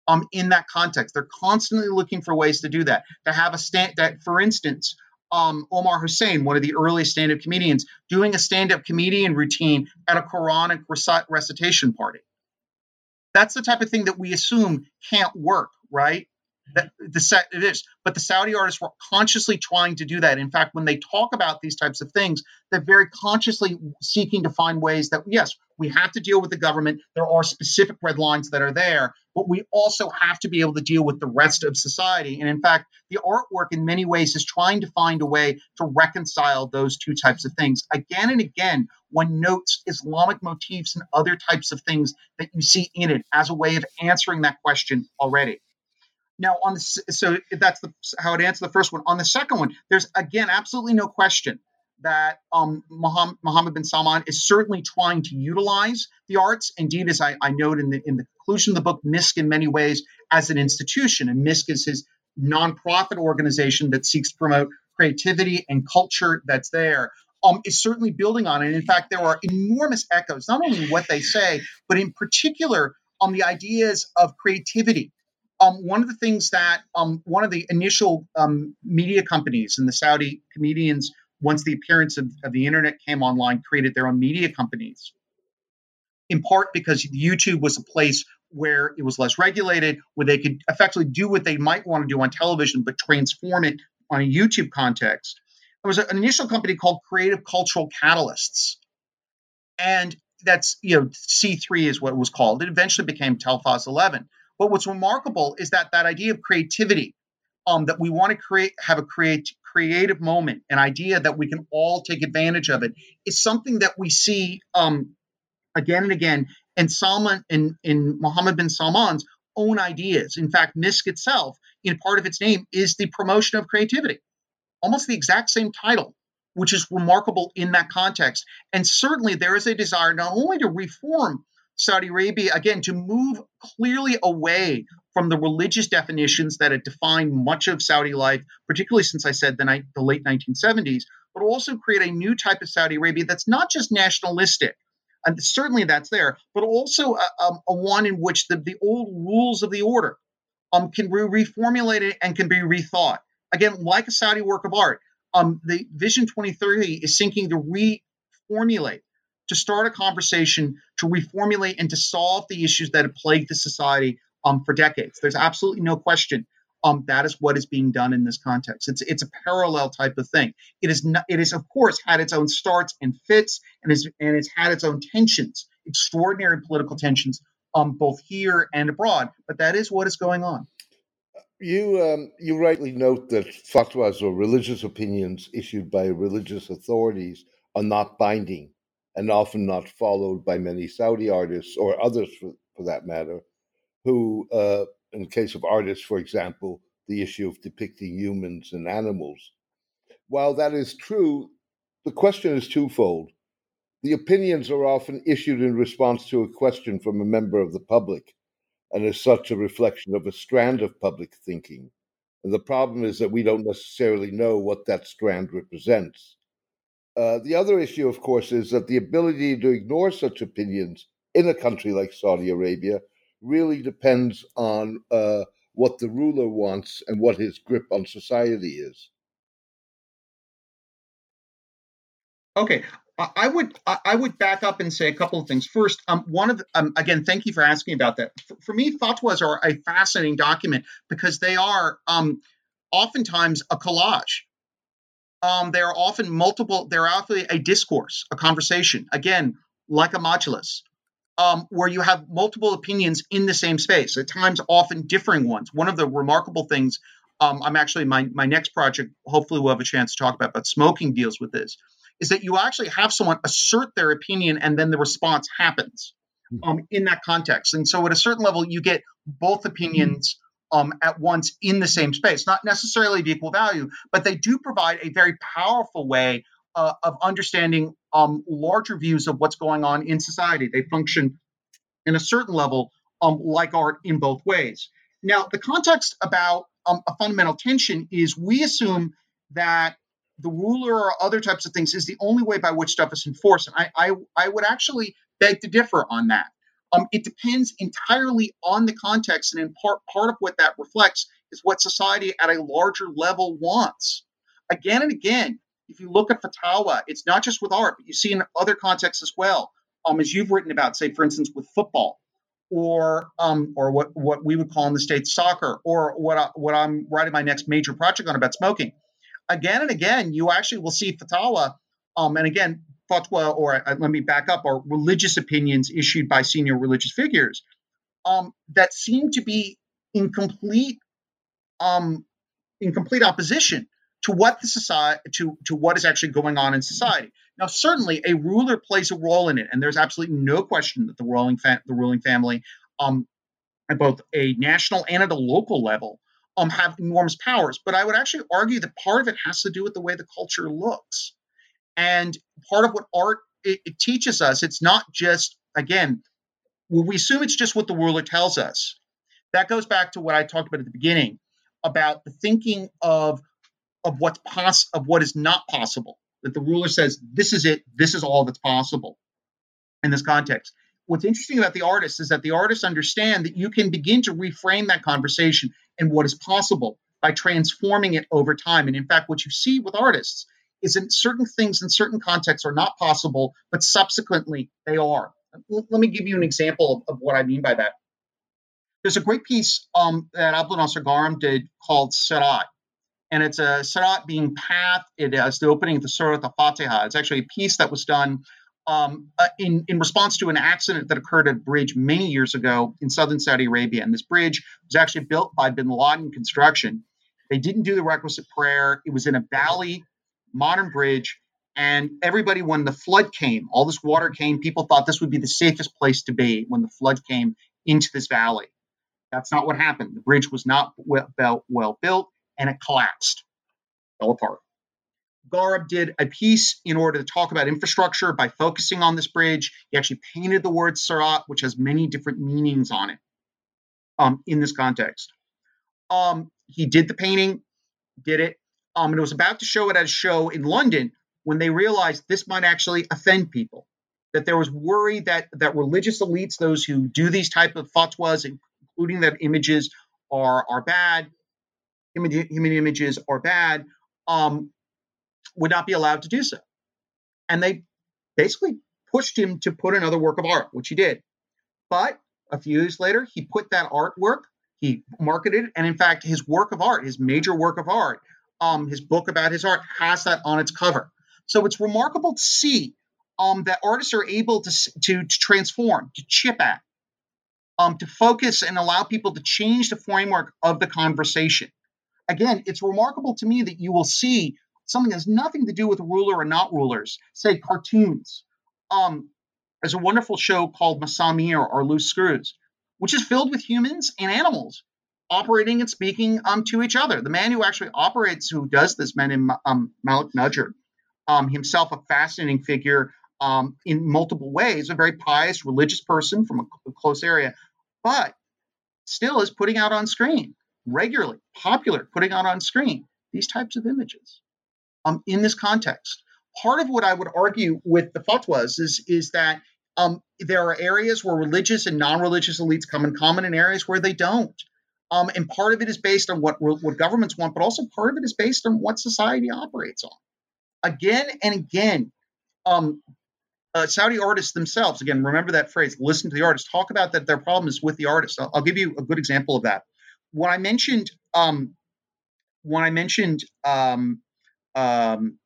um, in that context. They're constantly looking for ways to do that. To have a stand that, for instance, um, Omar Hussein, one of the early stand-up comedians, doing a stand-up comedian routine at a Quranic recit- recitation party that's the type of thing that we assume can't work, right? The it is. But the saudi artists were consciously trying to do that. In fact when they talk about these types of things they're very consciously seeking to find ways that yes we have to deal with the government. There are specific red lines that are there but we also have to be able to deal with the rest of society. And in fact the artwork in many ways is trying to find a way to reconcile those two types of things. Again and again one notes islamic motifs and other types of things that you see in it as a way of answering that question already now, on the so that's the how it answers the first one. On the second one, there's again absolutely no question that um, Mohammed, bin Salman is certainly trying to utilize the arts. Indeed, as I, I note in the in the conclusion of the book, Misk in many ways as an institution, and Misk is his nonprofit organization that seeks to promote creativity and culture that's there. Um, is certainly building on it. In fact, there are enormous echoes, not only what they say, but in particular on the ideas of creativity um, one of the things that um, one of the initial um, media companies and the Saudi comedians, once the appearance of, of, the internet came online, created their own media companies. In part because YouTube was a place where it was less regulated, where they could effectively do what they might want to do on television, but transform it on a YouTube context. There was an initial company called Creative Cultural Catalysts. And that's, you know, C3 is what it was called. It eventually became Telfaz 11 but what's remarkable is that that idea of creativity, um, that we want to create, have a create creative moment, an idea that we can all take advantage of it, is something that we see um, again and again in Salman in in Mohammed bin Salman's own ideas. In fact, Misk itself, in part of its name, is the promotion of creativity, almost the exact same title, which is remarkable in that context. And certainly, there is a desire not only to reform Saudi Arabia, again, to move clearly away from the religious definitions that had defined much of Saudi life, particularly since I said the, ni- the late 1970s, but also create a new type of Saudi Arabia that's not just nationalistic. And certainly that's there, but also a, a, a one in which the, the old rules of the order um, can be reformulated and can be rethought. Again, like a Saudi work of art, um, the Vision 2030 is seeking to reformulate to start a conversation, to reformulate and to solve the issues that have plagued the society um, for decades. There's absolutely no question. Um, that is what is being done in this context. It's it's a parallel type of thing. It is not, it is of course had its own starts and fits, and is and it's had its own tensions, extraordinary political tensions, um, both here and abroad. But that is what is going on. You um, you rightly note that fatwas or religious opinions issued by religious authorities are not binding and often not followed by many Saudi artists or others for, for that matter, who, uh, in the case of artists, for example, the issue of depicting humans and animals. While that is true, the question is twofold. The opinions are often issued in response to a question from a member of the public, and as such, a reflection of a strand of public thinking. And the problem is that we don't necessarily know what that strand represents. Uh, the other issue, of course, is that the ability to ignore such opinions in a country like Saudi Arabia really depends on uh, what the ruler wants and what his grip on society is. Okay, I would I would back up and say a couple of things. First, um, one of the, um, again, thank you for asking about that. For, for, me, fatwas are a fascinating document because they are um, oftentimes a collage um, there are often multiple, they're often a discourse, a conversation, again, like a majlis, um, where you have multiple opinions in the same space, at times often differing ones. One of the remarkable things, um, I'm actually, my, my next project, hopefully we'll have a chance to talk about, but smoking deals with this, is that you actually have someone assert their opinion and then the response happens hmm. um, in that context. And so at a certain level, you get both opinions um, at once in the same space, not necessarily of equal value, but they do provide a very powerful way uh, of understanding um, larger views of what's going on in society. They function in a certain level um, like art in both ways. Now, the context about um, a fundamental tension is we assume that the ruler or other types of things is the only way by which stuff is enforced. And I, I, I would actually beg to differ on that. Um, it depends entirely on the context, and in part, part of what that reflects is what society at a larger level wants. Again and again, if you look at fatwa, it's not just with art, but you see in other contexts as well. Um, as you've written about, say, for instance, with football or um, or what what we would call in the states soccer, or what I, what I'm writing my next major project on about smoking. Again and again, you actually will see fatwa, um, and again fatwa, or uh, let me back up, are religious opinions issued by senior religious figures um, that seem to be in complete um, in complete opposition to what the society to to what is actually going on in society. Now, certainly, a ruler plays a role in it, and there's absolutely no question that the ruling fa- the ruling family, um, at both a national and at a local level, um, have enormous powers. But I would actually argue that part of it has to do with the way the culture looks, and part of what art it, it teaches us. It's not just again, we assume it's just what the ruler tells us. That goes back to what I talked about at the beginning about the thinking of of what's poss- of what is not possible. That the ruler says, "This is it. This is all that's possible." In this context, what's interesting about the artists is that the artists understand that you can begin to reframe that conversation and what is possible by transforming it over time. And in fact, what you see with artists is that certain things in certain contexts are not possible, but subsequently they are. Let me give you an example of, of what I mean by that. There's a great piece um, that Abdul Gharem did called Sirat and it's a Sirat being path. It has the opening of the Surah Al-Fatiha. It's actually a piece that was done um, uh, in, in response to an accident that occurred at a bridge many years ago in southern Saudi Arabia. And this bridge was actually built by Bin Laden Construction. They didn't do the requisite prayer. It was in a valley, modern bridge. And everybody, when the flood came, all this water came, people thought this would be the safest place to be when the flood came into this valley. That's not what happened. The bridge was not well, well built and it collapsed, fell apart. Gharem did a piece in order to talk about infrastructure by focusing on this bridge. He actually painted the word Sirat, which has many different meanings on it um, in this context. Um, he did the painting, did it, um, and it was about to show it at a show in London when they realized this might actually offend people. That there was worry that that religious elites, those who do these type of fatwas, including that images are are bad, human images are bad, um, would not be allowed to do so. And they basically pushed him to put another work of art, which he did. But a few years later, he put that artwork, he marketed it, and in fact, his work of art, his major work of art, um, his book about his art has that on its cover. So it's remarkable to see um, that artists are able to, to, to transform, to chip at, um, to focus and allow people to change the framework of the conversation again, it's remarkable to me that you will see something that has nothing to do with ruler or not rulers, say cartoons. Um, there's a wonderful show called Masameer or Loose Screws, which is filled with humans and animals operating and speaking um, to each other. The man who actually operates, who does this, man um, Malik Nejer, um, himself a fascinating figure um, in multiple ways, a very pious religious person from a, close area, but still is putting out on screen regularly popular putting out on screen these types of images um, in this context. Part of what I would argue with the fatwas is, is that um, there are areas where religious and non-religious elites come in common and areas where they don't. Um, and part of it is based on what, what governments want, but also part of it is based on what society operates on. Again and again, um, uh, Saudi artists themselves, again, remember that phrase, listen to the artist, talk about that their problem is with the artist. I'll, I'll give you a good example of that when I mentioned um, when I mentioned um, um,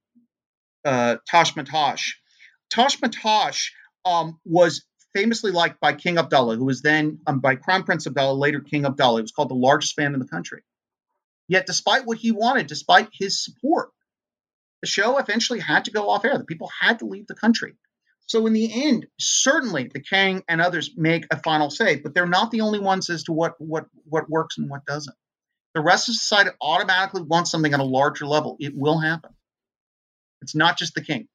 uh, Tash Matash, Tash Matash um, was famously liked by King Abdullah, who was then um, by Crown Prince Abdullah, later King Abdullah. He was called the largest fan in the country. Yet, despite what he wanted, despite his support, the show eventually had to go off air. The people had to leave the country. So in the end, certainly the King and others make a final say, but they're not the only ones as to what what what works and what doesn't. The rest of society automatically wants something on a larger level. It will happen. It's not just the king.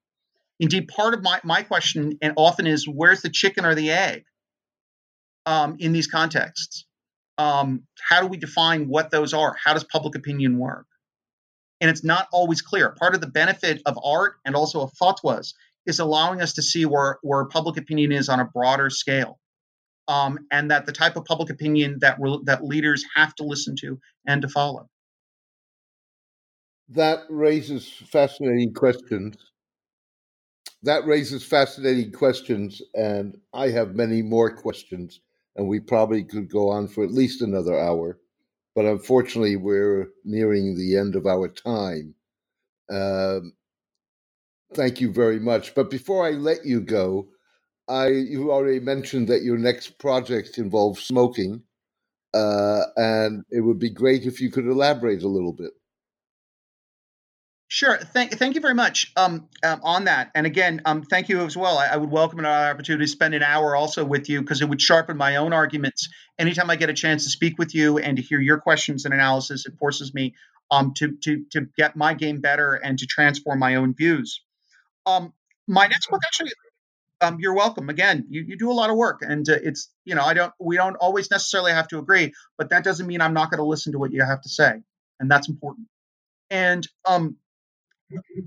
Indeed, part of my, my question and often is where's the chicken or the egg um, in these contexts? Um, how do we define what those are? How does public opinion work? And it's not always clear. Part of the benefit of art and also of fatwas is allowing us to see where, where public opinion is on a broader scale. Um, and that the type of public opinion that that leaders have to listen to and to follow. That raises fascinating questions. That raises fascinating questions, and I have many more questions and we probably could go on for at least another hour. But unfortunately, we're nearing the end of our time. Um, thank you very much. But before I let you go, I you already mentioned that your next project involves smoking, uh, and it would be great if you could elaborate a little bit. Sure. Thank, thank you very much um, um, on that. And again, um, thank you as well. I, I would welcome an opportunity to spend an hour also with you because it would sharpen my own arguments. Anytime I get a chance to speak with you and to hear your questions and analysis, it forces me um, to, to, to get my game better and to transform my own views. Um, my next book actually um, you're welcome. Again, you, you do a lot of work, and uh, it's you know I don't we don't always necessarily have to agree, but that doesn't mean I'm not going to listen to what you have to say, and that's important. And um,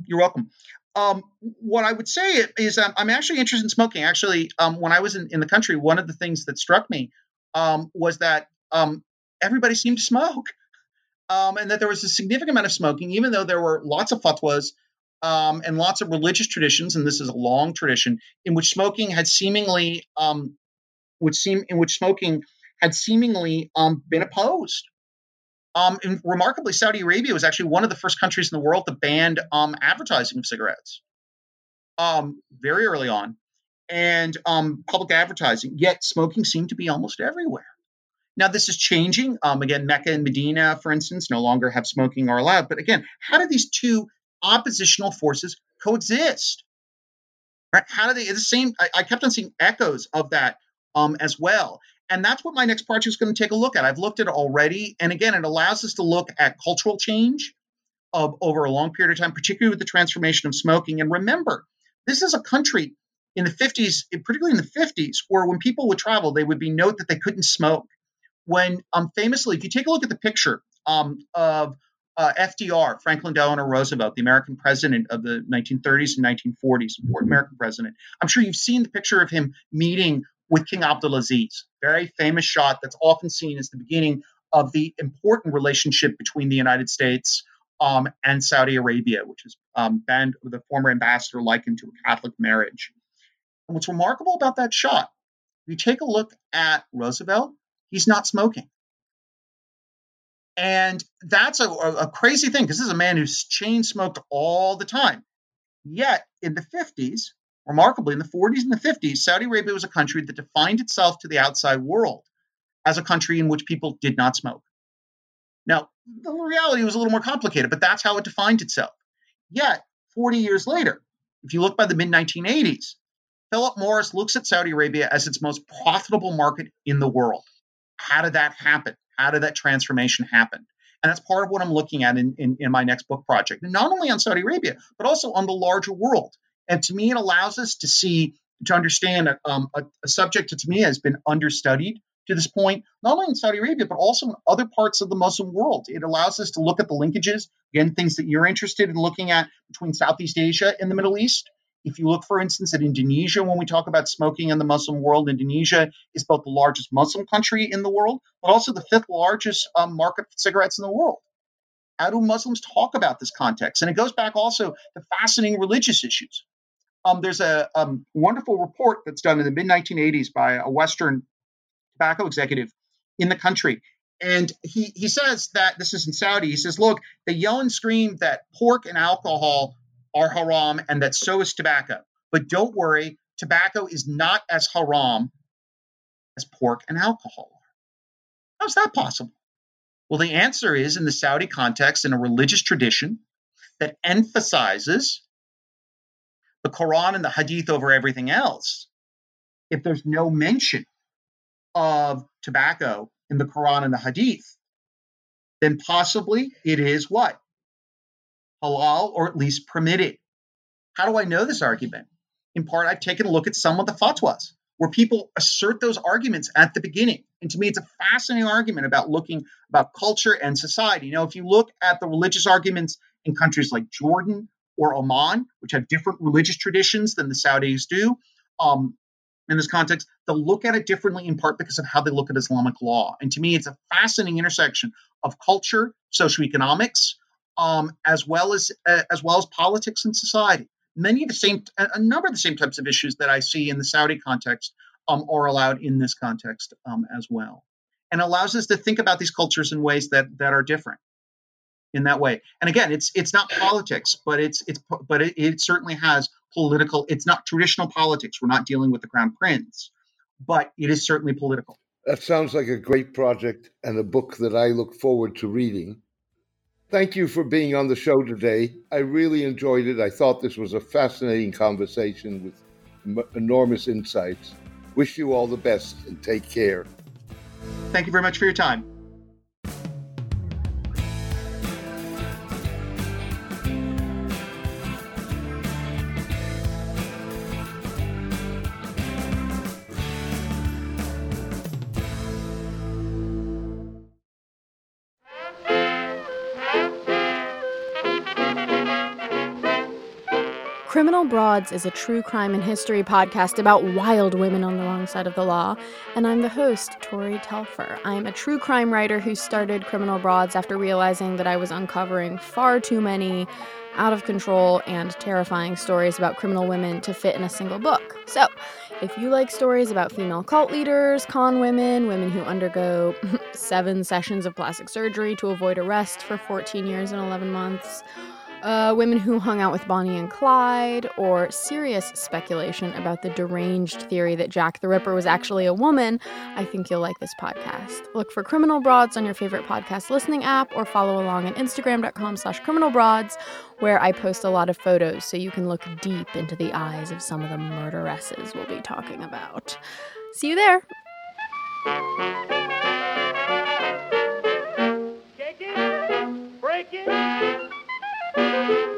you're welcome. Um, what I would say is um, I'm actually interested in smoking. Actually, um, when I was in, in the country, one of the things that struck me um, was that um, everybody seemed to smoke, um, and that there was a significant amount of smoking, even though there were lots of fatwas and lots of religious traditions, and this is a long tradition in which smoking had seemingly, which seem in which smoking had seemingly been opposed. Um, and remarkably, Saudi Arabia was actually one of the first countries in the world to ban um, advertising of cigarettes um, very early on and um, public advertising, yet smoking seemed to be almost everywhere. Now, this is changing. Um, again, Mecca and Medina, for instance, no longer have smoking allowed. But again, how do these two oppositional forces coexist? Right? How do they, the same, I, I kept on seeing echoes of that um, as well. And that's what my next project is going to take a look at. I've looked at it already. And again, it allows us to look at cultural change of, over a long period of time, particularly with the transformation of smoking. And remember, this is a country in the 50s, particularly in the 50s, where when people would travel, they would be note that they couldn't smoke. When um, famously, if you take a look at the picture um, of uh, FDR, Franklin Delano Roosevelt, the American president of the 1930s and 1940s, important American president. I'm sure you've seen the picture of him meeting with King Abdulaziz. Very famous shot that's often seen as the beginning of the important relationship between the United States um, and Saudi Arabia, which is um, Bandar the former ambassador likened to a Catholic marriage. And what's remarkable about that shot, if you take a look at Roosevelt, he's not smoking. And that's a, a crazy thing because this is a man who's chain smoked all the time. Yet in the 50s, Remarkably, in the 40s and the 50s, Saudi Arabia was a country that defined itself to the outside world as a country in which people did not smoke. Now, the reality was a little more complicated, but that's how it defined itself. Yet, 40 years later, if you look by the mid 1980s, Philip Morris looks at Saudi Arabia as its most profitable market in the world. How did that happen? How did that transformation happen? And that's part of what I'm looking at in, in, in my next book project. Not only on Saudi Arabia, but also on the larger world. And to me, it allows us to see, to understand um, a, a subject that to me has been understudied to this point, not only in Saudi Arabia, but also in other parts of the Muslim world. It allows us to look at the linkages, again, things that you're interested in looking at between Southeast Asia and the Middle East. If you look, for instance, at Indonesia, when we talk about smoking in the Muslim world, Indonesia is both the largest Muslim country in the world, but also the fifth largest um, market for cigarettes in the world. How do Muslims talk about this context? And it goes back also to fascinating religious issues. Um, there's a um, wonderful report that's done in the mid 1980s by a Western tobacco executive in the country. And he, he says that this is in Saudi. He says, look, they yell and scream that pork and alcohol are haram and that so is tobacco. But don't worry, tobacco is not as haram as pork and alcohol are. How's that possible? Well, the answer is in the Saudi context, in a religious tradition that emphasizes the Quran and the Hadith over everything else, if there's no mention of tobacco in the Quran and the Hadith, then possibly it is what? Halal or at least permitted. How do I know this argument? In part, I've taken a look at some of the fatwas where people assert those arguments at the beginning. And to me, it's a fascinating argument about looking about culture and society. You know, if you look at the religious arguments in countries like Jordan or Oman, which have different religious traditions than the Saudis do. Um, in this context, they'll look at it differently in part because of how they look at Islamic law. And to me, it's a fascinating intersection of culture, socioeconomics, um, as well as uh, as well as politics and society. Many of the same, a number of the same types of issues that I see in the Saudi context um, are allowed in this context um, as well, and allows us to think about these cultures in ways that that are different in that way. And again, it's it's not politics, but it's it's but it, it certainly has political. It's not traditional politics. We're not dealing with the crown prince, but it is certainly political. That sounds like a great project and a book that I look forward to reading. Thank you for being on the show today. I really enjoyed it. I thought this was a fascinating conversation with m- enormous insights. Wish you all the best and take care. Thank you very much for your time. Broads is a true crime and history podcast about wild women on the wrong side of the law, and I'm the host, Tori Telfer. I'm a true crime writer who started Criminal Broads after realizing that I was uncovering far too many out of control and terrifying stories about criminal women to fit in a single book. So, if you like stories about female cult leaders, con women, women who undergo seven sessions of plastic surgery to avoid arrest for 14 years and 11 months, uh, women who hung out with Bonnie and Clyde, or serious speculation about the deranged theory that Jack the Ripper was actually a woman, I think you'll like this podcast. Look for Criminal Broads on your favorite podcast listening app, or follow along at instagram.com slash criminalbroads, where I post a lot of photos so you can look deep into the eyes of some of the murderesses we'll be talking about. See you there! Break it! Break it! Música